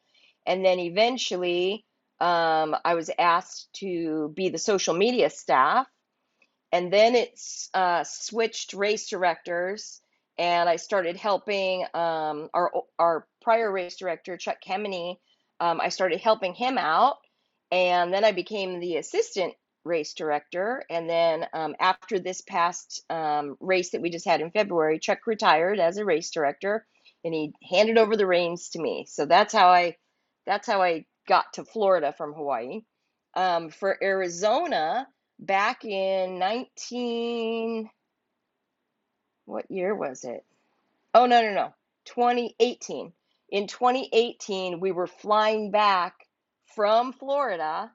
[SPEAKER 3] and then eventually um, I was asked to be the social media staff, and then it uh, switched race directors, and I started helping um, our our prior race director Chuck Kemeny. Um, I started helping him out. And then I became the assistant race director. And then um, after this past um, race that we just had in February, Chuck retired as a race director, and he handed over the reins to me. So that's how I that's how I got to Florida from Hawaii. Um, for Arizona, back in 19 what year was it? Oh no no no, 2018. In 2018, we were flying back from Florida,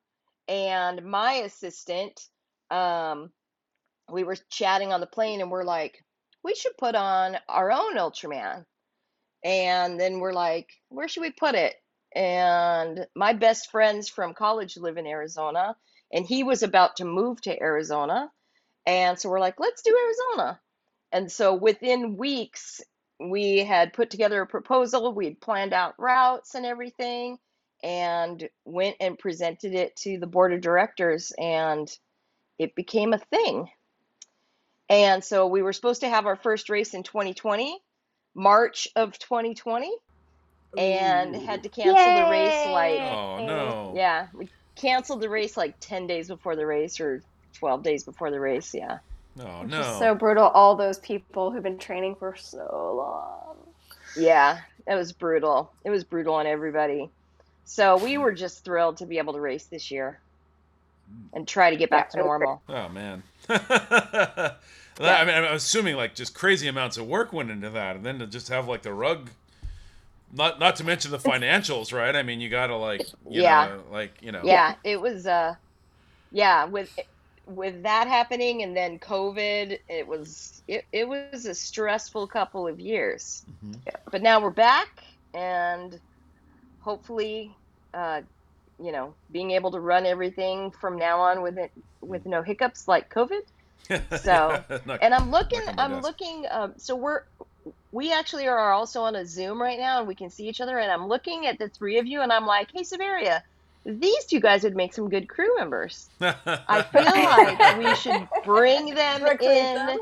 [SPEAKER 3] and my assistant, um, we were chatting on the plane, and we're like, we should put on our own Ultraman. And then we're like, where should we put it? And my best friends from college live in Arizona, and he was about to move to Arizona. And so we're like, let's do Arizona. And so within weeks, we had put together a proposal, we had planned out routes and everything, and went and presented it to the board of directors, and it became a thing. And so we were supposed to have our first race in 2020, March of 2020, and had to cancel the race like,
[SPEAKER 1] Oh no.
[SPEAKER 3] yeah, we canceled the race like 10 days before the race or 12 days before the race. Yeah.
[SPEAKER 1] Oh
[SPEAKER 2] Which
[SPEAKER 1] no.
[SPEAKER 2] so brutal. All those people who've been training for so long.
[SPEAKER 3] Yeah, it was brutal. It was brutal on everybody. So we were just thrilled to be able to race this year and try to get back to
[SPEAKER 2] Yeah, it was great.
[SPEAKER 3] normal.
[SPEAKER 1] Oh man. I mean, I'm assuming like just crazy amounts of work went into that, and then to just have like the rug. Not not to mention the financials, right? I mean, you gotta like, you
[SPEAKER 3] Yeah.
[SPEAKER 1] know, like you know.
[SPEAKER 3] Yeah, it was uh yeah, with with that happening and then COVID, it was it, it was a stressful couple of years.
[SPEAKER 1] Mhm.
[SPEAKER 3] But now we're back and hopefully uh you know, being able to run everything from now on with it with no hiccups like COVID. So,
[SPEAKER 1] Not-
[SPEAKER 3] And I'm looking,
[SPEAKER 1] Back on my
[SPEAKER 3] I'm
[SPEAKER 1] desk.
[SPEAKER 3] looking. Um, so we're, we actually are also on a Zoom right now, and we can see each other. And I'm looking at the three of you, and I'm like, hey, Severia, these two guys would make some good crew members. I feel like we should bring them
[SPEAKER 2] Recruit
[SPEAKER 3] in,
[SPEAKER 2] them.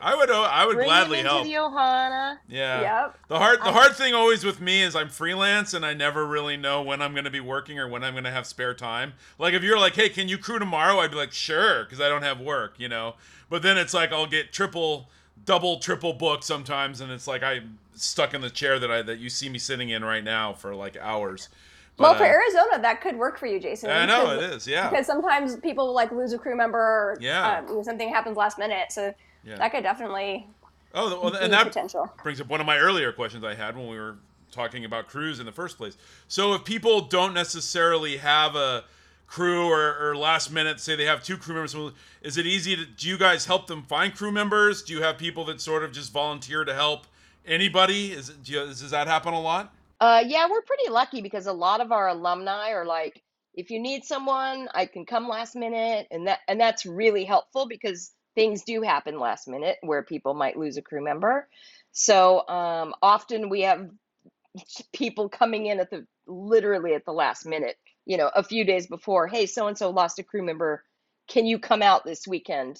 [SPEAKER 1] I would. I would
[SPEAKER 3] bring
[SPEAKER 1] gladly
[SPEAKER 3] them into
[SPEAKER 1] help.
[SPEAKER 3] the Ohana.
[SPEAKER 1] Yeah.
[SPEAKER 2] Yep.
[SPEAKER 1] The hard the
[SPEAKER 3] I-
[SPEAKER 1] hard thing always with me is I'm freelance and I never really know when I'm going to be working or when I'm going to have spare time. Like if you're like, "Hey, can you crew tomorrow?" I'd be like, "Sure," cuz I don't have work, you know. But then it's like I'll get triple double triple booked sometimes and it's like I'm stuck in the chair that I that you see me sitting in right now for like hours.
[SPEAKER 2] Well, for
[SPEAKER 1] uh,
[SPEAKER 2] Arizona, that could work for you, Jason.
[SPEAKER 1] I know
[SPEAKER 2] because-
[SPEAKER 1] it is. Yeah.
[SPEAKER 2] Because sometimes people like lose a crew member, or
[SPEAKER 1] Yeah.
[SPEAKER 2] um, something happens last minute, so
[SPEAKER 1] Yeah.
[SPEAKER 2] that could definitely
[SPEAKER 1] Oh, well, and that
[SPEAKER 2] potential.
[SPEAKER 1] brings up one of my earlier questions I had when we were talking about crews in the first place. So if people don't necessarily have a crew or, or last minute say they have two crew members, is it easy to do you guys help them find crew members? Do you have people that sort of just volunteer to help anybody? Is it, do you, does that happen a lot?
[SPEAKER 3] Uh, yeah, we're pretty lucky because a lot of our alumni are like, if you need someone, I can come last minute, and that and that's really helpful because things do happen last minute where people might lose a crew member. So um, often we have people coming in at the literally at the last minute, you know, a few days before. Hey, so and so lost a crew member. Can you come out this weekend?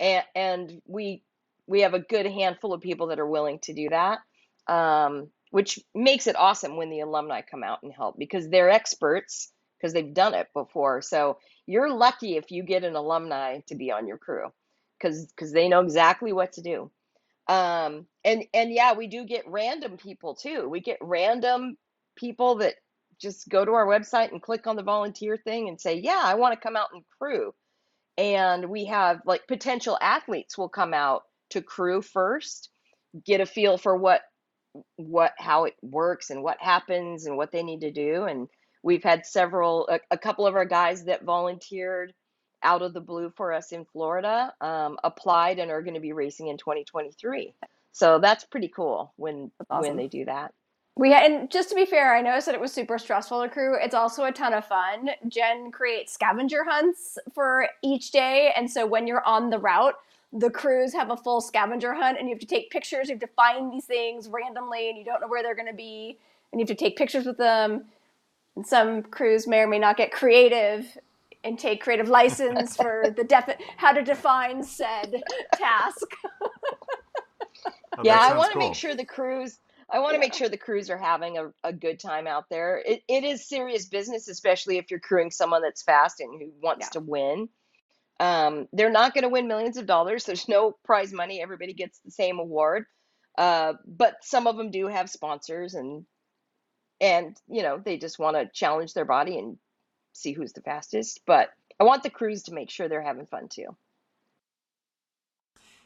[SPEAKER 3] And and we we have a good handful of people that are willing to do that. Um, which makes it awesome when the alumni come out and help because they're experts because they've done it before. So you're lucky if you get an alumni to be on your crew because because they know exactly what to do. Um, and and yeah, we do get random people too. We get random people that just go to our website and click on the volunteer thing and say, "Yeah, I want to come out and crew." And we have like potential athletes will come out to crew first, get a feel for what what how it works and what happens and what they need to do. And we've had several a, a couple of our guys that volunteered out of the blue for us in Florida um, applied and are going to be racing in 2023. So that's pretty cool when
[SPEAKER 2] awesome.
[SPEAKER 3] when they do that.
[SPEAKER 2] We had, and just to be fair, I noticed that it was super stressful to crew. It's also a ton of fun. Jen creates scavenger hunts for each day, and so when you're on the route, the crews have a full scavenger hunt, and you have to take pictures. You have to find these things randomly, and you don't know where they're going to be, and you have to take pictures with them. And some crews may or may not get creative and take creative license for the defi- how to define said task.
[SPEAKER 4] Oh,
[SPEAKER 3] yeah, I want to
[SPEAKER 4] cool.
[SPEAKER 3] make sure the crews. I want to make sure the crews are having a, a good time out there. It, it is serious business, especially if you're crewing someone that's fast and who wants
[SPEAKER 2] Yeah.
[SPEAKER 3] to win. Um, they're not going to win millions of dollars. There's no prize money. Everybody gets the same award. Uh, but some of them do have sponsors and and you know they just want to challenge their body and see who's the fastest. But I want the crews to make sure they're having fun too.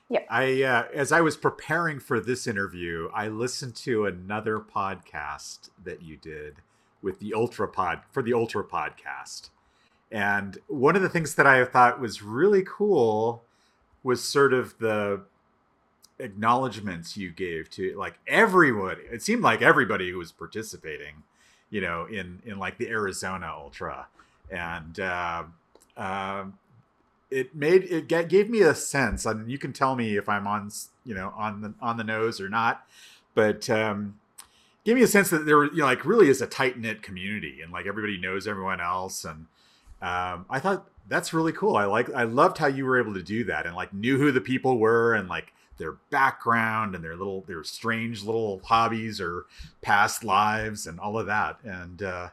[SPEAKER 3] Yeah.
[SPEAKER 4] I uh, as I was preparing for this interview, I listened to another podcast that you did with the Ultra Pod for the Ultra Podcast. And one of the things that I thought was really cool was sort of the acknowledgments you gave to like everybody. It seemed like everybody who was participating, you know, in in like the Arizona Ultra. And uh, um it made it ga- gave me a sense and you can tell me if i'm on you know on the on the nose or not but um gave me a sense that there you know like really is a tight knit community and like everybody knows everyone else and um i thought that's really cool i like i loved how you were able to do that and like knew who the people were and like their background and their little their strange little hobbies or past lives and all of that and uh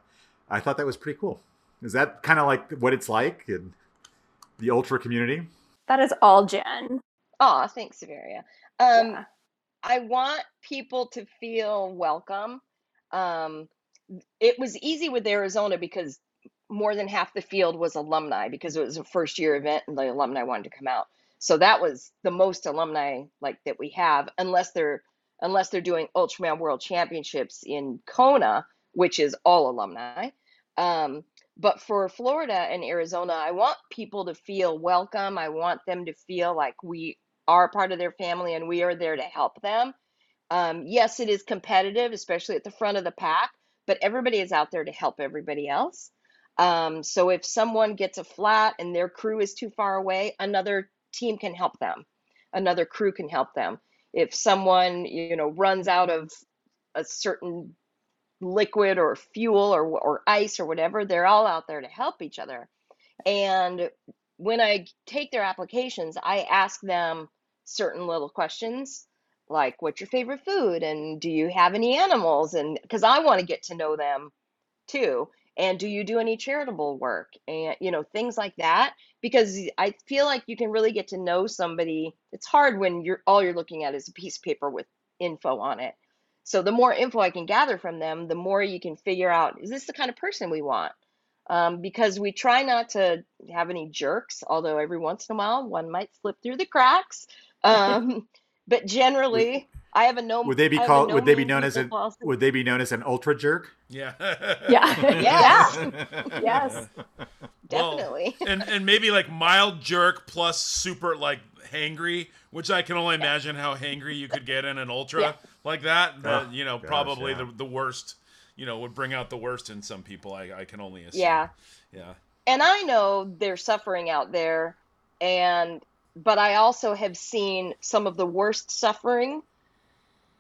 [SPEAKER 4] i thought that was pretty cool is that kind of like what it's like in the ultra community
[SPEAKER 2] That is all Jen.
[SPEAKER 3] Aw, thanks, Severia. Um,
[SPEAKER 2] Yeah.
[SPEAKER 3] I want people to feel welcome. Um, it was easy with Arizona because more than half the field was alumni because it was a first year event and the alumni wanted to come out. So that was the most alumni like that we have, unless they're unless they're doing Ultraman World Championships in Kona, which is all alumni. Um, but for Florida and Arizona, I want people to feel welcome. I want them to feel like we are part of their family and we are there to help them. Um, yes, it is competitive, especially at the front of the pack, but everybody is out there to help everybody else. Um, so if someone gets a flat and their crew is too far away, another team can help them. Another crew can help them. If someone, you know, runs out of a certain liquid or fuel or or ice or whatever, they're all out there to help each other. And when I take their applications, I ask them certain little questions like what's your favorite food and do you have any animals and because I want to get to know them too. And do you do any charitable work and you know things like that because I feel like you can really get to know somebody. It's hard when you're all you're looking at is a piece of paper with info on it. So the more info I can gather from them, the more you can figure out is this the kind of person we want? Um, because we try not to have any jerks, although every once in a while one might slip through the cracks. Um, but generally, I have a no.
[SPEAKER 4] would they be
[SPEAKER 3] I have a
[SPEAKER 4] called
[SPEAKER 3] no
[SPEAKER 4] would they be known as an
[SPEAKER 3] policy.
[SPEAKER 4] would they be known as an ultra jerk
[SPEAKER 1] Yeah.
[SPEAKER 2] Yeah.
[SPEAKER 3] Yeah.
[SPEAKER 2] Yes.
[SPEAKER 1] Well,
[SPEAKER 3] Definitely.
[SPEAKER 1] and and maybe like mild jerk plus super like hangry, which I can only imagine how hangry you could get in an ultra
[SPEAKER 2] Yeah.
[SPEAKER 1] like that. The,
[SPEAKER 4] Oh,
[SPEAKER 1] you know,
[SPEAKER 4] gosh,
[SPEAKER 1] probably
[SPEAKER 4] yeah.
[SPEAKER 1] the the worst. You know, would bring out the worst in some people. I I can only assume.
[SPEAKER 3] Yeah.
[SPEAKER 1] Yeah.
[SPEAKER 3] and I know they're suffering out there, and but I also have seen some of the worst suffering,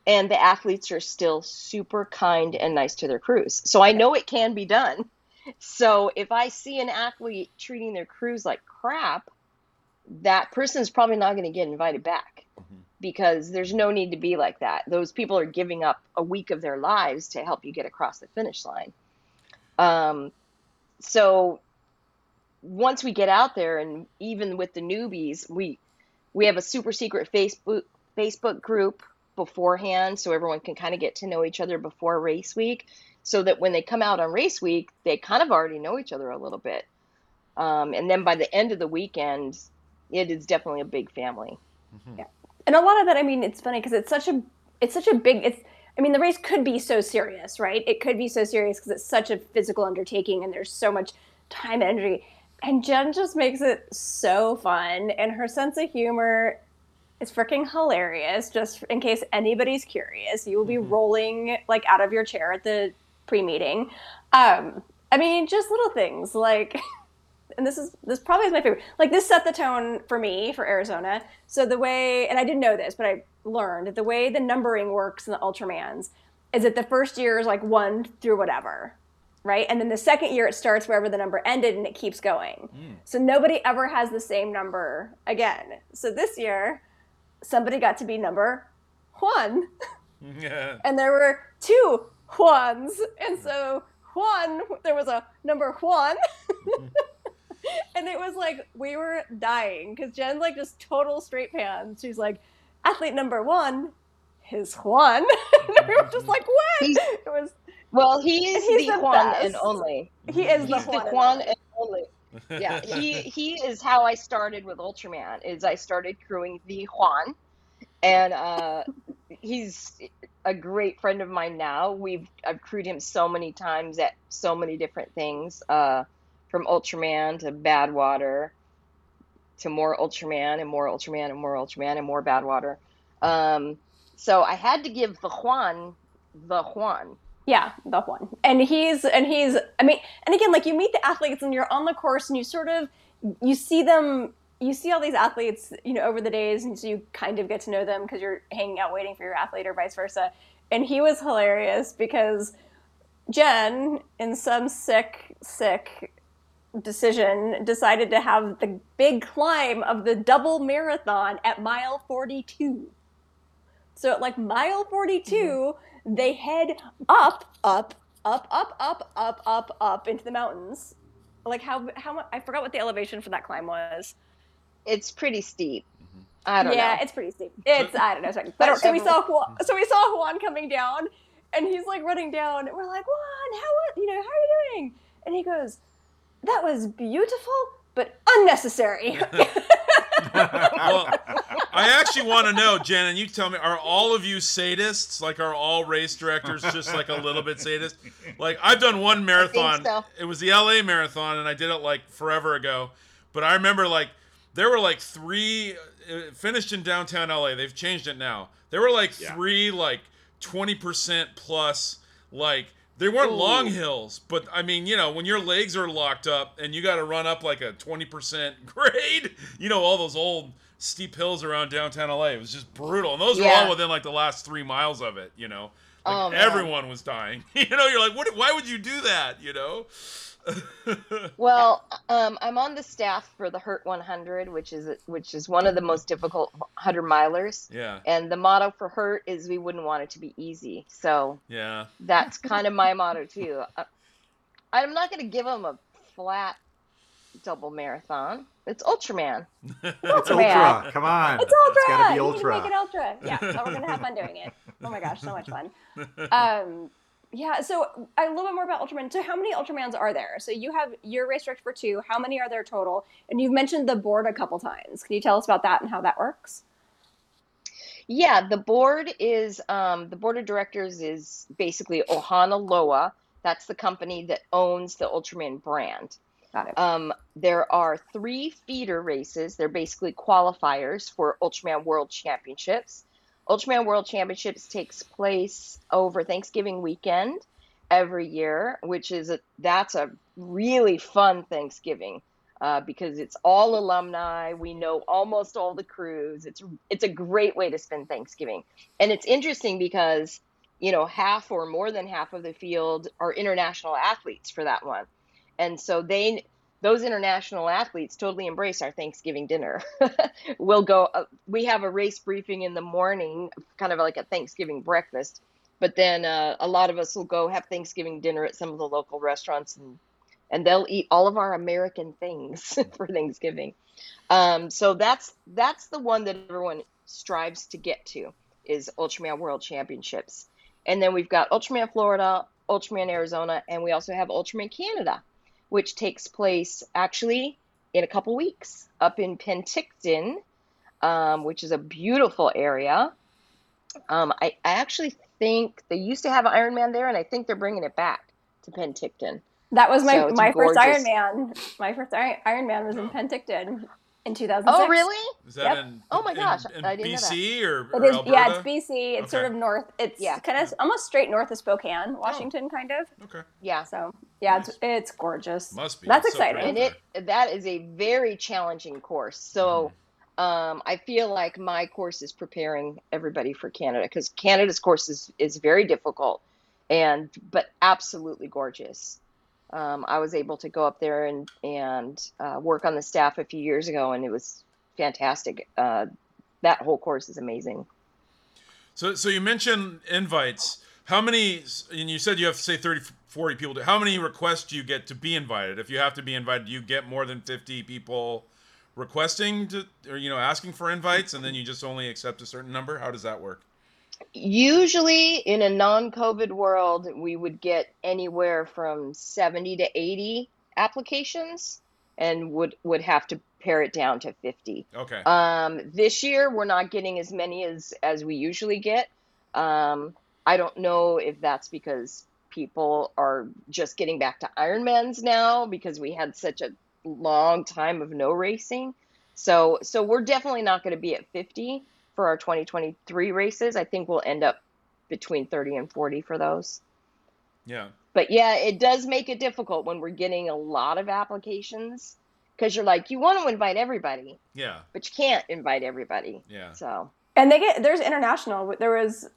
[SPEAKER 3] and the athletes are still super kind and nice to their crews. So I know it can be done. So if I see an athlete treating their crews like crap, that person is probably not going to get invited back
[SPEAKER 1] Mhm.
[SPEAKER 3] because there's no need to be like that. Those people are giving up a week of their lives to help you get across the finish line. Um, so once we get out there and even with the newbies we we have a super secret Facebook Facebook group beforehand, so everyone can kind of get to know each other before race week, so that when they come out on race week, they kind of already know each other a little bit. Um, and then by the end of the weekend, it is definitely a big family.
[SPEAKER 2] Yeah, and a lot of that i mean it's funny because it's such a it's such a big it's i mean the race could be so serious right it could be so serious because it's such a physical undertaking and there's so much time and energy and jen just makes it so fun and her sense of humor is freaking hilarious just in case anybody's curious you will be rolling like out of your chair at the pre-meeting um i mean just little things like and this is this probably is my favorite. Like this set the tone for me for Arizona. So the way, and I didn't know this, but I learned the way the numbering works in the Ultramans is that the first year is like one through whatever, right? And then the second year it starts wherever the number ended and it keeps going. So nobody ever has the same number again. So this year, somebody got to be number one
[SPEAKER 1] Yeah.
[SPEAKER 2] and there were two Juans, and so Juan, there was a number Juan, and it was like we were dying because Jen's like just total straight pants. She's like, athlete number one is Juan, and we were just mm-hmm. like, what?
[SPEAKER 3] He's-
[SPEAKER 2] It was
[SPEAKER 3] Well, he is
[SPEAKER 2] he's
[SPEAKER 3] the
[SPEAKER 2] the
[SPEAKER 3] Juan
[SPEAKER 2] best.
[SPEAKER 3] and only.
[SPEAKER 2] he is mm-hmm. the
[SPEAKER 3] He's the
[SPEAKER 2] Juan. and
[SPEAKER 3] Juan
[SPEAKER 2] only.
[SPEAKER 3] and only. Yeah, he he is how I started with Ultraman. Is I started crewing the Juan, and uh, he's a great friend of mine now. We've I've crewed him so many times at so many different things, uh, from Ultraman to Badwater, to more Ultraman and more Ultraman and more Ultraman and more Badwater. Um, so I had to give the Juan the Juan.
[SPEAKER 2] Yeah, the one. And he's and he's I mean, and again, like you meet the athletes and you're on the course and you sort of you see them you see all these athletes, you know, over the days and so you kind of get to know them because you're hanging out waiting for your athlete or vice versa. And he was hilarious because Jen, in some sick, sick decision, decided to have the big climb of the double marathon at mile 42. So at like mile 42, mm-hmm. They head up, up, up, up, up, up, up, up into the mountains. Like how how? I forgot what the elevation for that climb was.
[SPEAKER 3] It's pretty steep. Mm-hmm. I don't know.
[SPEAKER 2] yeah,
[SPEAKER 3] know.
[SPEAKER 2] it's pretty steep. It's I don't know. Sorry. But so we saw Juan, so we saw Juan coming down, and he's like running down. And we're like, Juan, how you know how are you doing? And he goes, "That was beautiful, but unnecessary."
[SPEAKER 1] well, I actually want to know, Jen, and you tell me, are all of you sadists? Like, are all race directors just like a little bit sadist? Like, I've done one marathon.
[SPEAKER 3] so.
[SPEAKER 1] It was the LA marathon, and I did it like forever ago. But I remember like there were like three uh, finished in downtown LA. They've changed it now. There were like
[SPEAKER 4] Yeah.
[SPEAKER 1] three like twenty percent plus like. They weren't long hills, but I mean, you know, when your legs are locked up and you got to run up like a 20% grade, you know, all those old steep hills around downtown LA. It was just brutal. And those were all within like the last three miles of it, you know. Like
[SPEAKER 3] Oh,
[SPEAKER 1] everyone was dying. you know, you're like, what why would you do that? You know?
[SPEAKER 3] Well, um, I'm on the staff for the Hurt 100, which is which is one of the most difficult 100 milers.
[SPEAKER 1] yeah.
[SPEAKER 3] And the motto for Hurt is we wouldn't want it to be easy. So
[SPEAKER 1] Yeah.
[SPEAKER 3] that's kind of my motto too. Uh, I'm not going to give them a flat double marathon. It's Ultraman.
[SPEAKER 4] It's
[SPEAKER 2] Ultra.
[SPEAKER 4] ultra. Come on.
[SPEAKER 2] It's ultra.
[SPEAKER 4] It's gotta be
[SPEAKER 2] You
[SPEAKER 4] ultra.
[SPEAKER 2] Can make it ultra. Yeah, so we're gonna have fun doing it. Oh my gosh, so much fun. Um, yeah. So a little bit more about Ultraman. So how many Ultramans are there? So you have your race director for two. How many are there total? And you've mentioned the board a couple times. Can you tell us about that and how that works?
[SPEAKER 3] Yeah, the board is um, the board of directors is basically Ohana Loa. That's the company that owns the Ultraman brand.
[SPEAKER 2] Got it.
[SPEAKER 3] Um, there are three feeder races. They're basically qualifiers for Ultraman World Championships. Ultraman World Championships takes place over Thanksgiving weekend every year, which is a that's a really fun Thanksgiving uh, because it's all alumni. We know almost all the crews. It's it's a great way to spend Thanksgiving, and it's interesting because you know half or more than half of the field are international athletes for that one and so they those international athletes totally embrace our Thanksgiving dinner. we'll go. Uh, we have a race briefing in the morning, kind of like a Thanksgiving breakfast. But then uh, a lot of us will go have Thanksgiving dinner at some of the local restaurants and and they'll eat all of our American things for Thanksgiving. Um, so that's that's the one that everyone strives to get to is Ultraman World Championships. And then we've got Ultraman Florida, Ultraman Arizona, and we also have Ultraman Canada, which takes place actually in a couple weeks up in Penticton, um, which is a beautiful area. Um, I, I actually think they used to have Ironman there, and I think they're bringing it back to Penticton.
[SPEAKER 2] That was my
[SPEAKER 3] So
[SPEAKER 2] my first
[SPEAKER 3] gorgeous.
[SPEAKER 2] Iron Man. My first Iron, Iron Man was in Penticton in 2006.
[SPEAKER 3] Oh, really?
[SPEAKER 1] Is that
[SPEAKER 2] Yep.
[SPEAKER 1] in,
[SPEAKER 3] Oh my gosh,
[SPEAKER 1] in
[SPEAKER 3] I didn't know that.
[SPEAKER 1] BC or, or
[SPEAKER 2] is.
[SPEAKER 1] Alberta?
[SPEAKER 2] Yeah, it's BC. It's sort of north. It's
[SPEAKER 3] Yeah.
[SPEAKER 2] kind of almost straight north of Spokane, Washington, kind of.
[SPEAKER 1] Okay,
[SPEAKER 3] Yeah.
[SPEAKER 2] So yeah, it's it's gorgeous.
[SPEAKER 1] must be.
[SPEAKER 2] That's
[SPEAKER 1] It's
[SPEAKER 2] exciting.
[SPEAKER 1] pretty
[SPEAKER 3] and it that is a very challenging course. So um, I feel like my course is preparing everybody for Canada because Canada's course is, is very difficult and but absolutely gorgeous. Um, I was able to go up there and and uh, work on the staff a few years ago, and it was fantastic. Uh, that whole course is amazing.
[SPEAKER 1] So, so you mentioned invites. How many, and you said you have to say 30, 40 people. How many requests do you get to be invited? If you have to be invited, do you get more than 50 people requesting to, or, you know, asking for invites and then you just only accept a certain number? How does that work?
[SPEAKER 3] Usually, in a non-COVID world, we would get anywhere from 70 to 80 applications and would would have to pare it down to 50.
[SPEAKER 1] Okay.
[SPEAKER 3] Um, this year, we're not getting as many as as we usually get. Um, I don't know if that's because people are just getting back to Ironmans now because we had such a long time of no racing. So so we're definitely not going to be at 50 for our 2023 races. I think we'll end up between 30 and 40 for those.
[SPEAKER 1] yeah.
[SPEAKER 3] But yeah, it does make it difficult when we're getting a lot of applications because you're like, you want to invite everybody,
[SPEAKER 1] Yeah.
[SPEAKER 3] but you can't invite everybody.
[SPEAKER 1] Yeah.
[SPEAKER 3] So
[SPEAKER 2] And they get there's international. There was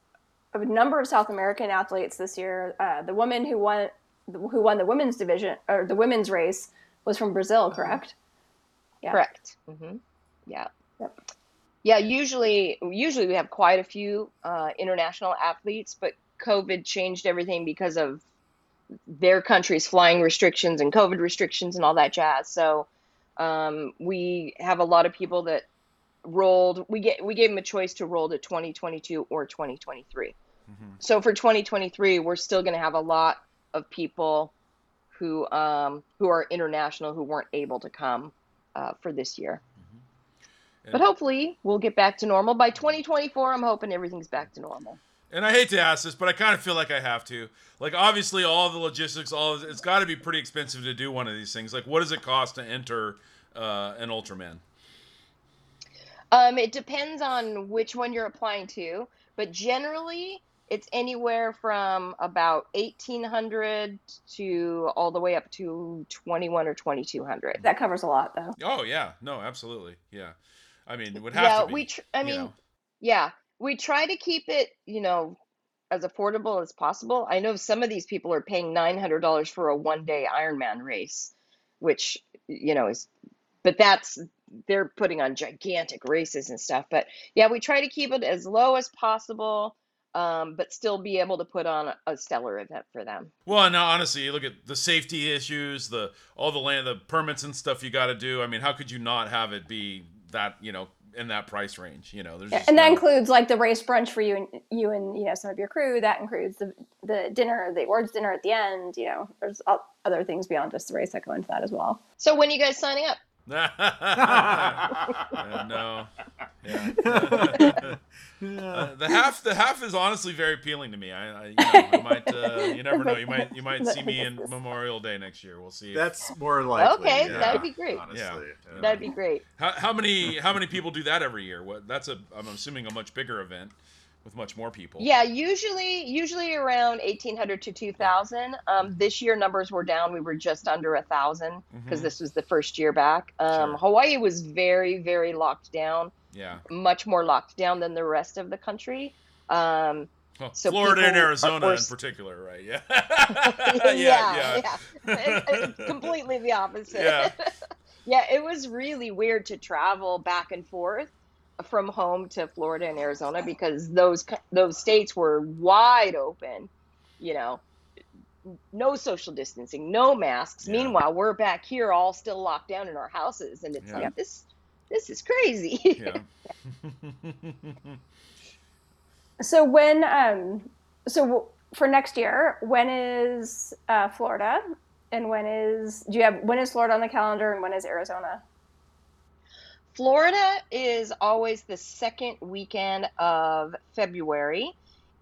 [SPEAKER 2] a number of South American athletes this year. Uh, the woman who won who won the women's division or the women's race was from Brazil, correct? Yeah.
[SPEAKER 3] correct. hmm Yeah.
[SPEAKER 2] Yep.
[SPEAKER 3] Yeah. Usually, usually we have quite a few uh, international athletes, but COVID changed everything because of their country's flying restrictions and COVID restrictions and all that jazz. So um, we have a lot of people that rolled. We get we gave them a choice to roll to 2022 or 2023.
[SPEAKER 1] Mhm.
[SPEAKER 3] So for 2023, we're still going to have a lot of people who um, who are international who weren't able to come uh, for this year. But hopefully, we'll get back to normal by 2024. I'm hoping everything's back to normal.
[SPEAKER 1] And I hate to ask this, but I kind of feel like I have to. Like, obviously, all the logistics, all of, it's got to be pretty expensive to do one of these things. Like, what does it cost to enter uh, an Ultraman?
[SPEAKER 3] Um, it depends on which one you're applying to, but generally, it's anywhere from about 1800 to all the way up to 21 or 2200.
[SPEAKER 2] That covers a lot, though.
[SPEAKER 1] Oh yeah, no, absolutely, yeah. I mean, it would have
[SPEAKER 3] yeah,
[SPEAKER 1] to be.
[SPEAKER 3] we. Tr- I mean,
[SPEAKER 1] know.
[SPEAKER 3] yeah, we try to keep it, you know, as affordable as possible. I know some of these people are paying nine hundred dollars for a one day Ironman race, which you know is, but that's they're putting on gigantic races and stuff. But yeah, we try to keep it as low as possible, um, but still be able to put on a, stellar event for them.
[SPEAKER 1] Well, no, honestly, you look at the safety issues, the all the land, the permits and stuff you got to do. I mean, how could you not have it be that you know in that price range? You know, there's
[SPEAKER 2] Yeah, and that
[SPEAKER 1] no-
[SPEAKER 2] includes like the race brunch for you and you and you know some of your crew. That includes the the dinner, the awards dinner at the end. You know, there's o- other things beyond just the race that go into that as well.
[SPEAKER 3] So when are you guys signing up?
[SPEAKER 1] Yeah, no, yeah. Uh, the half, the half is honestly very appealing to me. I, I, you, know, I might, uh, you never know. You might, you might see me in Memorial Day next year. We'll see.
[SPEAKER 4] That's more likely.
[SPEAKER 3] Okay,
[SPEAKER 4] yeah,
[SPEAKER 3] that'd be great.
[SPEAKER 4] Honestly.
[SPEAKER 1] Yeah.
[SPEAKER 4] Yeah.
[SPEAKER 3] That'd be great.
[SPEAKER 1] How, how many, how many people do that every year? What? That's a, I'm assuming a much bigger event with much more people.
[SPEAKER 3] Yeah, usually usually around eighteen hundred to two thousand. Um, this year numbers were down. We were just under a thousand because
[SPEAKER 1] Mhm.
[SPEAKER 3] this was the first year back. Um,
[SPEAKER 1] Sure.
[SPEAKER 3] Hawaii was very very locked down,
[SPEAKER 1] Yeah.
[SPEAKER 3] much more locked down than the rest of the country. Um,
[SPEAKER 1] Well,
[SPEAKER 3] So
[SPEAKER 1] Florida and Arizona
[SPEAKER 3] are-
[SPEAKER 1] in particular, right? Yeah.
[SPEAKER 3] yeah, yeah, It- it's completely the opposite.
[SPEAKER 1] Yeah.
[SPEAKER 3] yeah, it was really weird to travel back and forth from home to Florida and Arizona because those those states were wide open, you know, no social distancing, no masks.
[SPEAKER 1] Yeah.
[SPEAKER 3] Meanwhile, we're back here all still locked down in our houses, and it's
[SPEAKER 1] Yeah.
[SPEAKER 3] like this. This is crazy.
[SPEAKER 1] Yeah.
[SPEAKER 2] So when um so w- for next year, when is uh, Florida and when is do you have when is Florida on the calendar and when is Arizona?
[SPEAKER 3] Florida is always the second weekend of February,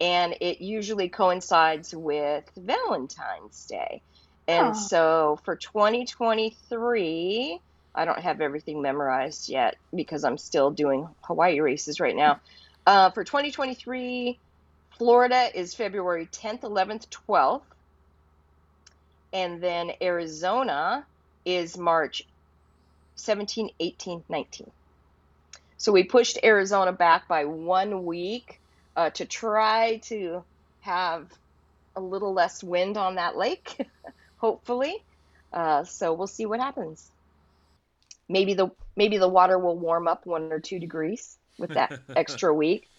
[SPEAKER 3] and it usually coincides with Valentine's Day. And
[SPEAKER 2] Oh.
[SPEAKER 3] so for 2023, I don't have everything memorized yet because I'm still doing Hawaii races right now. Uh, for 2023, Florida is February 10th, 11th, 12th. And then Arizona is March 17, 18, 19. So we pushed Arizona back by one week uh, to try to have a little less wind on that lake, hopefully. Uh, so we'll see what happens. Maybe the maybe the water will warm up one or two degrees with that extra week.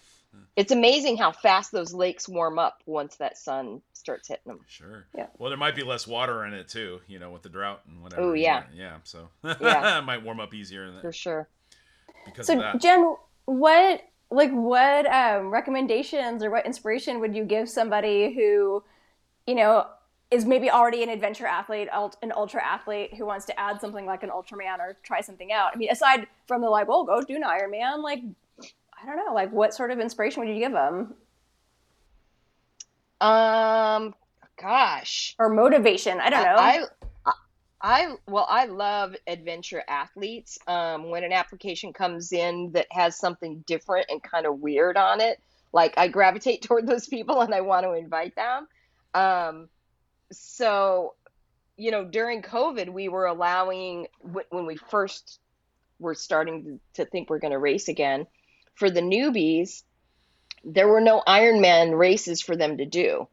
[SPEAKER 3] It's amazing how fast those lakes warm up once that sun starts hitting them.
[SPEAKER 1] Sure.
[SPEAKER 2] Yeah.
[SPEAKER 1] Well, there might be less water in it too, you know, with the drought and whatever.
[SPEAKER 3] Oh, yeah.
[SPEAKER 1] Yeah. So
[SPEAKER 3] Yeah.
[SPEAKER 1] it might warm up easier in
[SPEAKER 3] For sure.
[SPEAKER 1] because
[SPEAKER 2] So
[SPEAKER 1] of that.
[SPEAKER 2] Jen, what like what um, recommendations or what inspiration would you give somebody who, you know, is maybe already an adventure athlete, ult- an ultra athlete who wants to add something like an Ultraman or try something out? I mean, aside from the like, well, go do an Ironman, like I don't know, like what sort of inspiration would you give them
[SPEAKER 3] Um, gosh.
[SPEAKER 2] or motivation? I don't know.
[SPEAKER 3] I, I, I well, I love adventure athletes. Um, when an application comes in that has something different and kind of weird on it, like I gravitate toward those people and I want to invite them. Um, so, you know, during COVID, we were allowing when we first were starting to think we're going to race again for the newbies. There were no Ironman races for them to do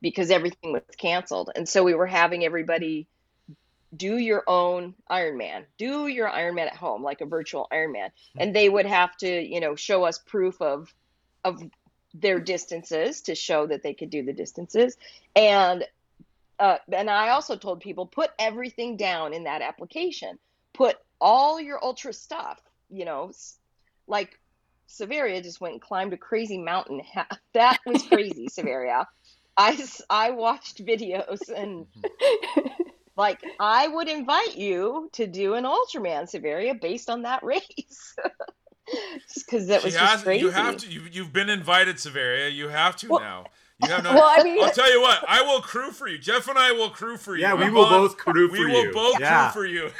[SPEAKER 3] because everything was canceled. And so we were having everybody do your own Ironman, do your Ironman at home, like a virtual Ironman. And they would have to, you know, show us proof of of their distances to show that they could do the distances. And uh, and I also told people put everything down in that application. Put all your ultra stuff, you know, like Severia just went and climbed a crazy mountain. That was crazy, Severia. I, s- I watched videos and mm-hmm. like I would invite you to do an Ultraman Severia based on that race. Because that was just
[SPEAKER 1] has-
[SPEAKER 3] crazy.
[SPEAKER 1] You have to. You, you've been invited, Severia. You have to
[SPEAKER 2] Well-
[SPEAKER 1] now. You have no.
[SPEAKER 2] well, I mean,
[SPEAKER 1] I'll tell you what. I will crew for you. Jeff and I will crew for you.
[SPEAKER 4] Yeah, we
[SPEAKER 1] We're
[SPEAKER 4] will both crew for
[SPEAKER 1] We
[SPEAKER 4] you.
[SPEAKER 1] We will both
[SPEAKER 4] yeah.
[SPEAKER 1] crew for you.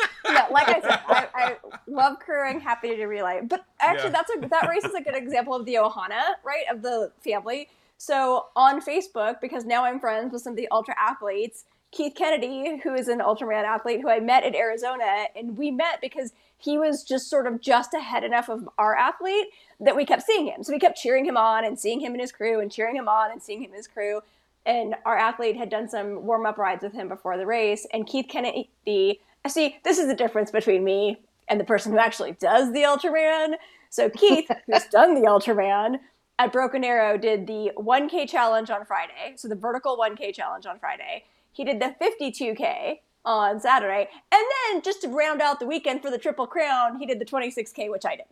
[SPEAKER 2] yeah, like I said, I, I love crewing, happy to relay. But actually,
[SPEAKER 1] Yeah.
[SPEAKER 2] that's a that race is a good example of the Ohana, right, of the family. So on Facebook, because now I'm friends with some of the ultra athletes, Keith Kennedy, who is an Ultraman athlete who I met in Arizona, and we met because he was just sort of just ahead enough of our athlete that we kept seeing him. So we kept cheering him on and seeing him and his crew and cheering him on and seeing him and his crew. And our athlete had done some warm up rides with him before the race. And Keith Kennedy, see, this is the difference between me and the person who actually does the Ultraman. So Keith, who's done the Ultraman at Broken Arrow, did the 1K challenge on Friday. So the vertical 1K challenge on Friday. He did the 52K on Saturday. And then just to round out the weekend for the Triple Crown, he did the 26K, which I did.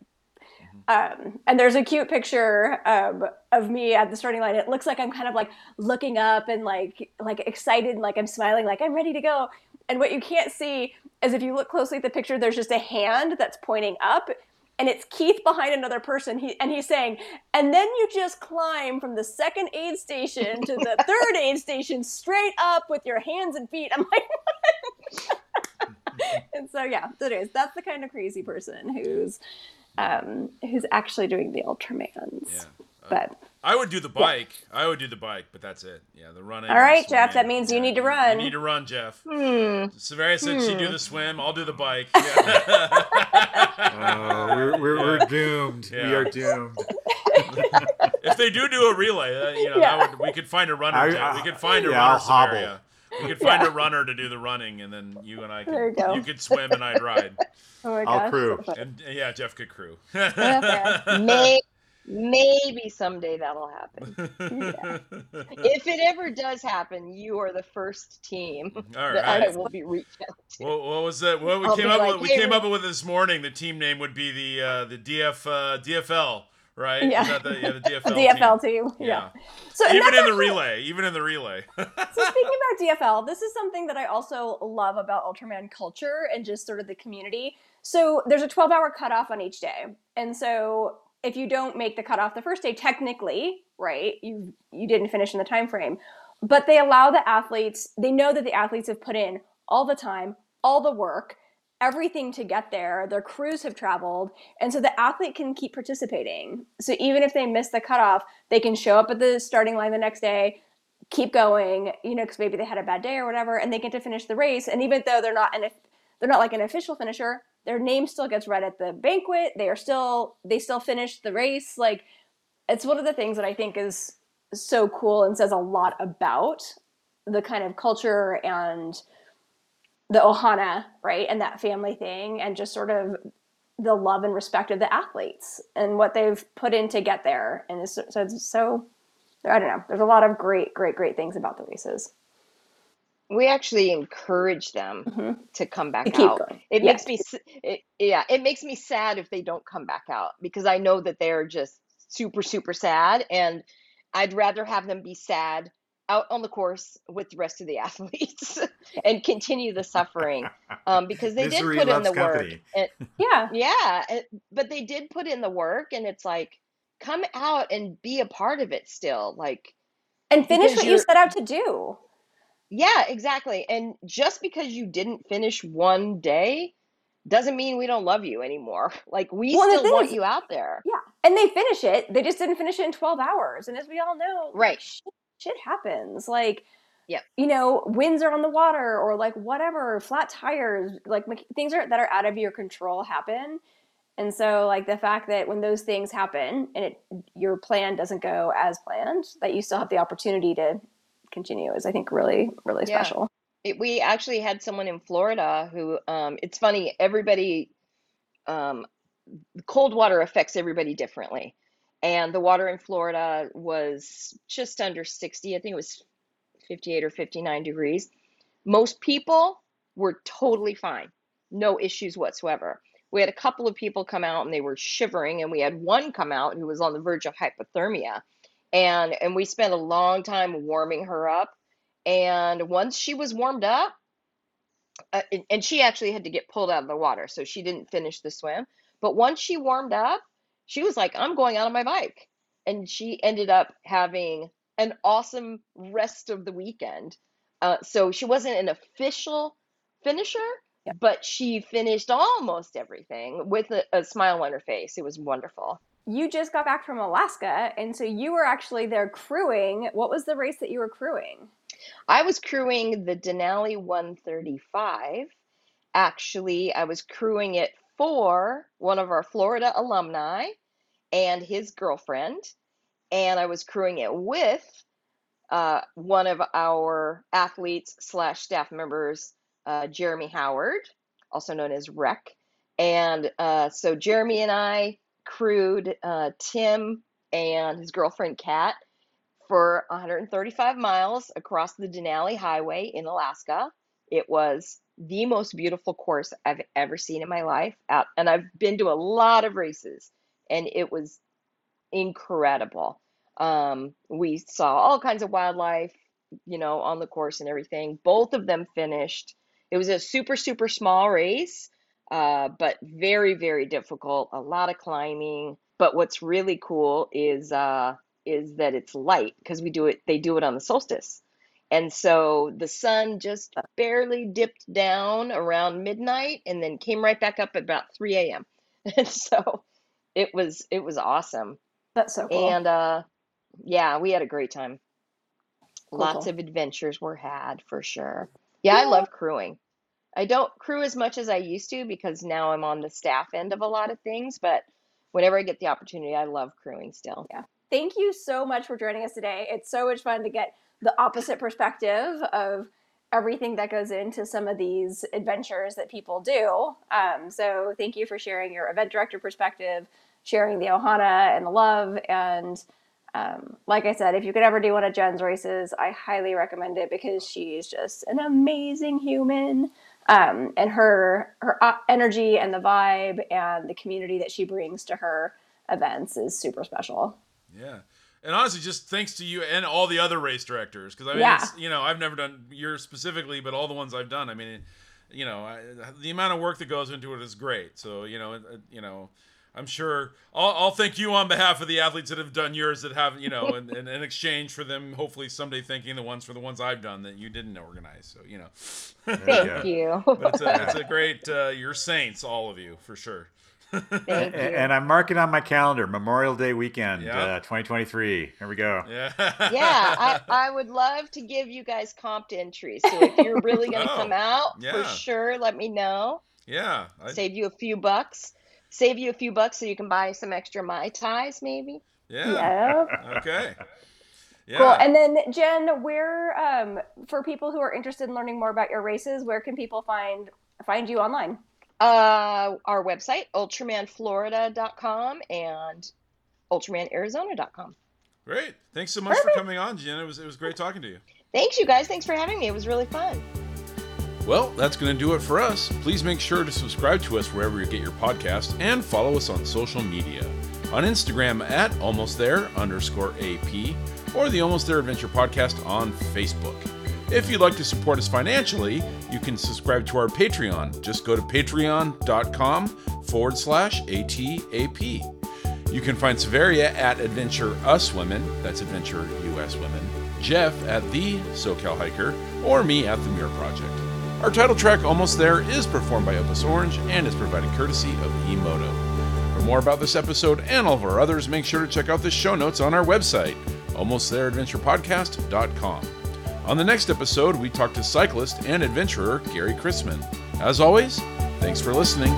[SPEAKER 2] Um, and there's a cute picture um, of me at the starting line. It looks like I'm kind of like looking up and like like excited and like I'm smiling, like I'm ready to go. And what you can't see is if you look closely at the picture, there's just a hand that's pointing up, and it's Keith behind another person. He and he's saying, and then you just climb from the second aid station to the third aid station straight up with your hands and feet. I'm like, and so yeah, that is that's the kind of crazy person who's um, who's actually doing the Ultramans.
[SPEAKER 1] Yeah.
[SPEAKER 2] But
[SPEAKER 1] I would do the bike. I would do the bike, but that's it. Yeah, the running.
[SPEAKER 2] All right, Jeff, that means you need to run.
[SPEAKER 1] You need to run, Jeff.
[SPEAKER 3] Hmm.
[SPEAKER 1] Severia said she'd do the swim. I'll do the bike. Yeah.
[SPEAKER 4] Oh, we're, we're, we're doomed.
[SPEAKER 1] Yeah.
[SPEAKER 4] We are doomed.
[SPEAKER 1] if they do do a relay, uh, you know,
[SPEAKER 2] Yeah.
[SPEAKER 1] that would we could find a runner.
[SPEAKER 4] I-
[SPEAKER 1] Jeff. we could find a runner,
[SPEAKER 4] I'll hobble.
[SPEAKER 1] Severia. We could find a runner to do the running, and then you and I could.
[SPEAKER 2] There you go.
[SPEAKER 1] could swim and I'd ride,
[SPEAKER 2] oh my
[SPEAKER 4] I'll crew.
[SPEAKER 2] so
[SPEAKER 1] and yeah, Jeff could crew.
[SPEAKER 2] Yeah.
[SPEAKER 3] May, Maybe someday that'll happen. If it ever does happen, you are the first team
[SPEAKER 1] All
[SPEAKER 3] that I will be reached out to.
[SPEAKER 1] What, what was that? What we
[SPEAKER 3] I'll
[SPEAKER 1] came up
[SPEAKER 3] like,
[SPEAKER 1] with? We
[SPEAKER 3] "Hey,
[SPEAKER 1] came
[SPEAKER 3] we're-
[SPEAKER 1] up with this morning. The team name would be the uh, the DF uh, DFL, right?
[SPEAKER 2] Yeah.
[SPEAKER 1] Is that the, yeah, the DFL.
[SPEAKER 2] DFL
[SPEAKER 1] team.
[SPEAKER 2] team. Yeah.
[SPEAKER 1] Yeah.
[SPEAKER 2] So
[SPEAKER 1] Even in the relay. Even in the relay.
[SPEAKER 2] so speaking about DFL, this is something that I also love about Ultraman culture and just sort of the community. So there's a 12 hour cutoff on each day. And so if you don't make the cutoff the first day, technically, right, you you didn't finish in the time frame. But they allow the athletes, they know that the athletes have put in all the time, all the work, everything to get there. Their crews have traveled. And so the athlete can keep participating. So even if they miss the cutoff, they can show up at the starting line the next day, keep going, you know, because maybe they had a bad day or whatever, and they get to finish the race. And even though they're not an they're not like an official finisher, their name still gets read at the banquet. They are still they still finish the race. Like it's one of the things that I think is so cool and says a lot about the kind of culture and the ohana, right? And that family thing and just sort of the love and respect of the athletes and what they've put in to get there. And it's, so it's so I don't know. There's a lot of great, great, great things about the races.
[SPEAKER 3] We actually encourage them
[SPEAKER 2] Mhm.
[SPEAKER 3] to come back
[SPEAKER 2] To keep
[SPEAKER 3] out.
[SPEAKER 2] going.
[SPEAKER 3] It
[SPEAKER 2] Yeah.
[SPEAKER 3] makes me, it, yeah, it makes me sad if they don't come back out because I know that they're just super, super sad, and I'd rather have them be sad out on the course with the rest of the athletes and continue the suffering um, because they
[SPEAKER 4] Misery
[SPEAKER 3] did put in
[SPEAKER 4] loves
[SPEAKER 3] the work. And,
[SPEAKER 2] Yeah.
[SPEAKER 3] yeah, and- but they did put in the work, and it's like come out and be a part of it still, like.
[SPEAKER 2] And finish what you set out to do.
[SPEAKER 3] Yeah, exactly. And just because you didn't finish one day doesn't mean we don't love you anymore. Like we
[SPEAKER 2] Well,
[SPEAKER 3] still want
[SPEAKER 2] is-
[SPEAKER 3] you out there.
[SPEAKER 2] Yeah. And they finish it. They just didn't finish it in 12 hours. And as we all know,
[SPEAKER 3] Right.
[SPEAKER 2] shit, shit happens. Like,
[SPEAKER 3] yeah.
[SPEAKER 2] you know, winds are on the water or like whatever, flat tires, like things are, that are out of your control happen. And so like the fact that when those things happen and it, your plan doesn't go as planned, that you still have the opportunity to continue is I think really, really
[SPEAKER 3] Yeah.
[SPEAKER 2] special.
[SPEAKER 3] It, we actually had someone in Florida who um it's funny, everybody um cold water affects everybody differently. And the water in Florida was just under 60. I think it was 58 or 59 degrees. Most people were totally fine. No issues whatsoever. We had a couple of people come out and they were shivering and we had one come out who was on the verge of hypothermia. And and we spent a long time warming her up. And once she was warmed up, uh, and, and she actually had to get pulled out of the water, so she didn't finish the swim. But once she warmed up, she was like, I'm going out on my bike. And she ended up having an awesome rest of the weekend. Uh, so she wasn't an official finisher,
[SPEAKER 2] Yeah.
[SPEAKER 3] but she finished almost everything with a, a smile on her face. It was wonderful.
[SPEAKER 2] You just got back from Alaska. And so you were actually there crewing. What was the race that you were crewing?
[SPEAKER 3] I was crewing the Denali 135. Actually, I was crewing it for one of our Florida alumni and his girlfriend. And I was crewing it with uh, one of our athletes slash staff members, uh, Jeremy Howard, also known as Rec. And uh, so Jeremy and I crewed uh, Tim and his girlfriend Kat for 135 miles across the Denali Highway in Alaska. It was the most beautiful course I've ever seen in my life. Out, and I've been to a lot of races, and it was incredible. Um, we saw all kinds of wildlife, you know, on the course and everything. Both of them finished. It was a super, super small race, uh, but very, very difficult. A lot of climbing. But what's really cool is uh, is that it's light because we do it. They do it on the solstice, and so the sun just barely dipped down around midnight, and then came right back up at about 3 a.m. And so it was it was awesome.
[SPEAKER 2] That's so cool.
[SPEAKER 3] And uh, yeah, we had a great time.
[SPEAKER 2] Cool,
[SPEAKER 3] Lots of adventures were had for sure. Yeah, I love crewing. I don't crew as much as I used to because now I'm on the staff end of a lot of things, but whenever I get the opportunity, I love crewing still. Yeah.
[SPEAKER 2] Thank you so much for joining us today. It's so much fun to get the opposite perspective of everything that goes into some of these adventures that people do. Um, so thank you for sharing your event director perspective, sharing the ohana and the love and um, like I said, if you could ever do one of Jen's races, I highly recommend it because she's just an amazing human. Um, and her her uh, energy and the vibe and the community that she brings to her events is super special.
[SPEAKER 1] Yeah. And honestly, just thanks to you and all the other race directors, because I mean,
[SPEAKER 2] Yeah.
[SPEAKER 1] it's, you know, I've never done yours specifically, but all the ones I've done, I mean, you know, I, the amount of work that goes into it is great. So you know, you know, I'm sure I'll, I'll thank you on behalf of the athletes that have done yours that have, you know, and, and in exchange for them, hopefully someday thanking the ones for the ones I've done that you didn't organize. So you know,
[SPEAKER 3] Thank you.
[SPEAKER 1] but it's a, it's a great, uh, you're saints, all of you, for sure.
[SPEAKER 3] Thank you.
[SPEAKER 4] And I'm marking on my calendar Memorial Day weekend,
[SPEAKER 1] Yeah.
[SPEAKER 4] uh, 2023. Here we go.
[SPEAKER 1] Yeah.
[SPEAKER 3] yeah, I, I would love to give you guys comped entries. So if you're really going to
[SPEAKER 1] Oh,
[SPEAKER 3] come out,
[SPEAKER 1] yeah.
[SPEAKER 3] for sure, let me know.
[SPEAKER 1] yeah. I,
[SPEAKER 3] Save you a few bucks. Save you a few bucks so you can buy some extra Mai Tais, maybe.
[SPEAKER 1] yeah.
[SPEAKER 2] Yeah.
[SPEAKER 1] Okay. Yeah.
[SPEAKER 2] Cool. And then Jen, where um, for people who are interested in learning more about your races, where can people find find you online?
[SPEAKER 3] Uh, our website, ultramanflorida.com and ultramanarizona.com.
[SPEAKER 1] Great. Thanks so much for coming on, Jen. It was it was great talking to you.
[SPEAKER 3] Thanks, you guys. Thanks for having me. It was really fun.
[SPEAKER 1] Well, that's going to do it for us. Please make sure to subscribe to us wherever you get your podcast and follow us on social media. On Instagram at almost there underscore AP or the Almost There Adventure podcast on Facebook. If you'd like to support us financially, you can subscribe to our Patreon. Just go to patreon.com forward slash ATAP. You can find Severia at Adventure Us Women, that's Adventure US Women, Jeff at The SoCal Hiker, or me at The Mirror Project. Our title track, Almost There, is performed by Opus Orange and is provided courtesy of Emoto. For more about this episode and all of our others, make sure to check out the show notes on our website, almostthereadventurepodcast.com. On the next episode, we talk to cyclist and adventurer Gary Chrisman. As always, thanks for listening.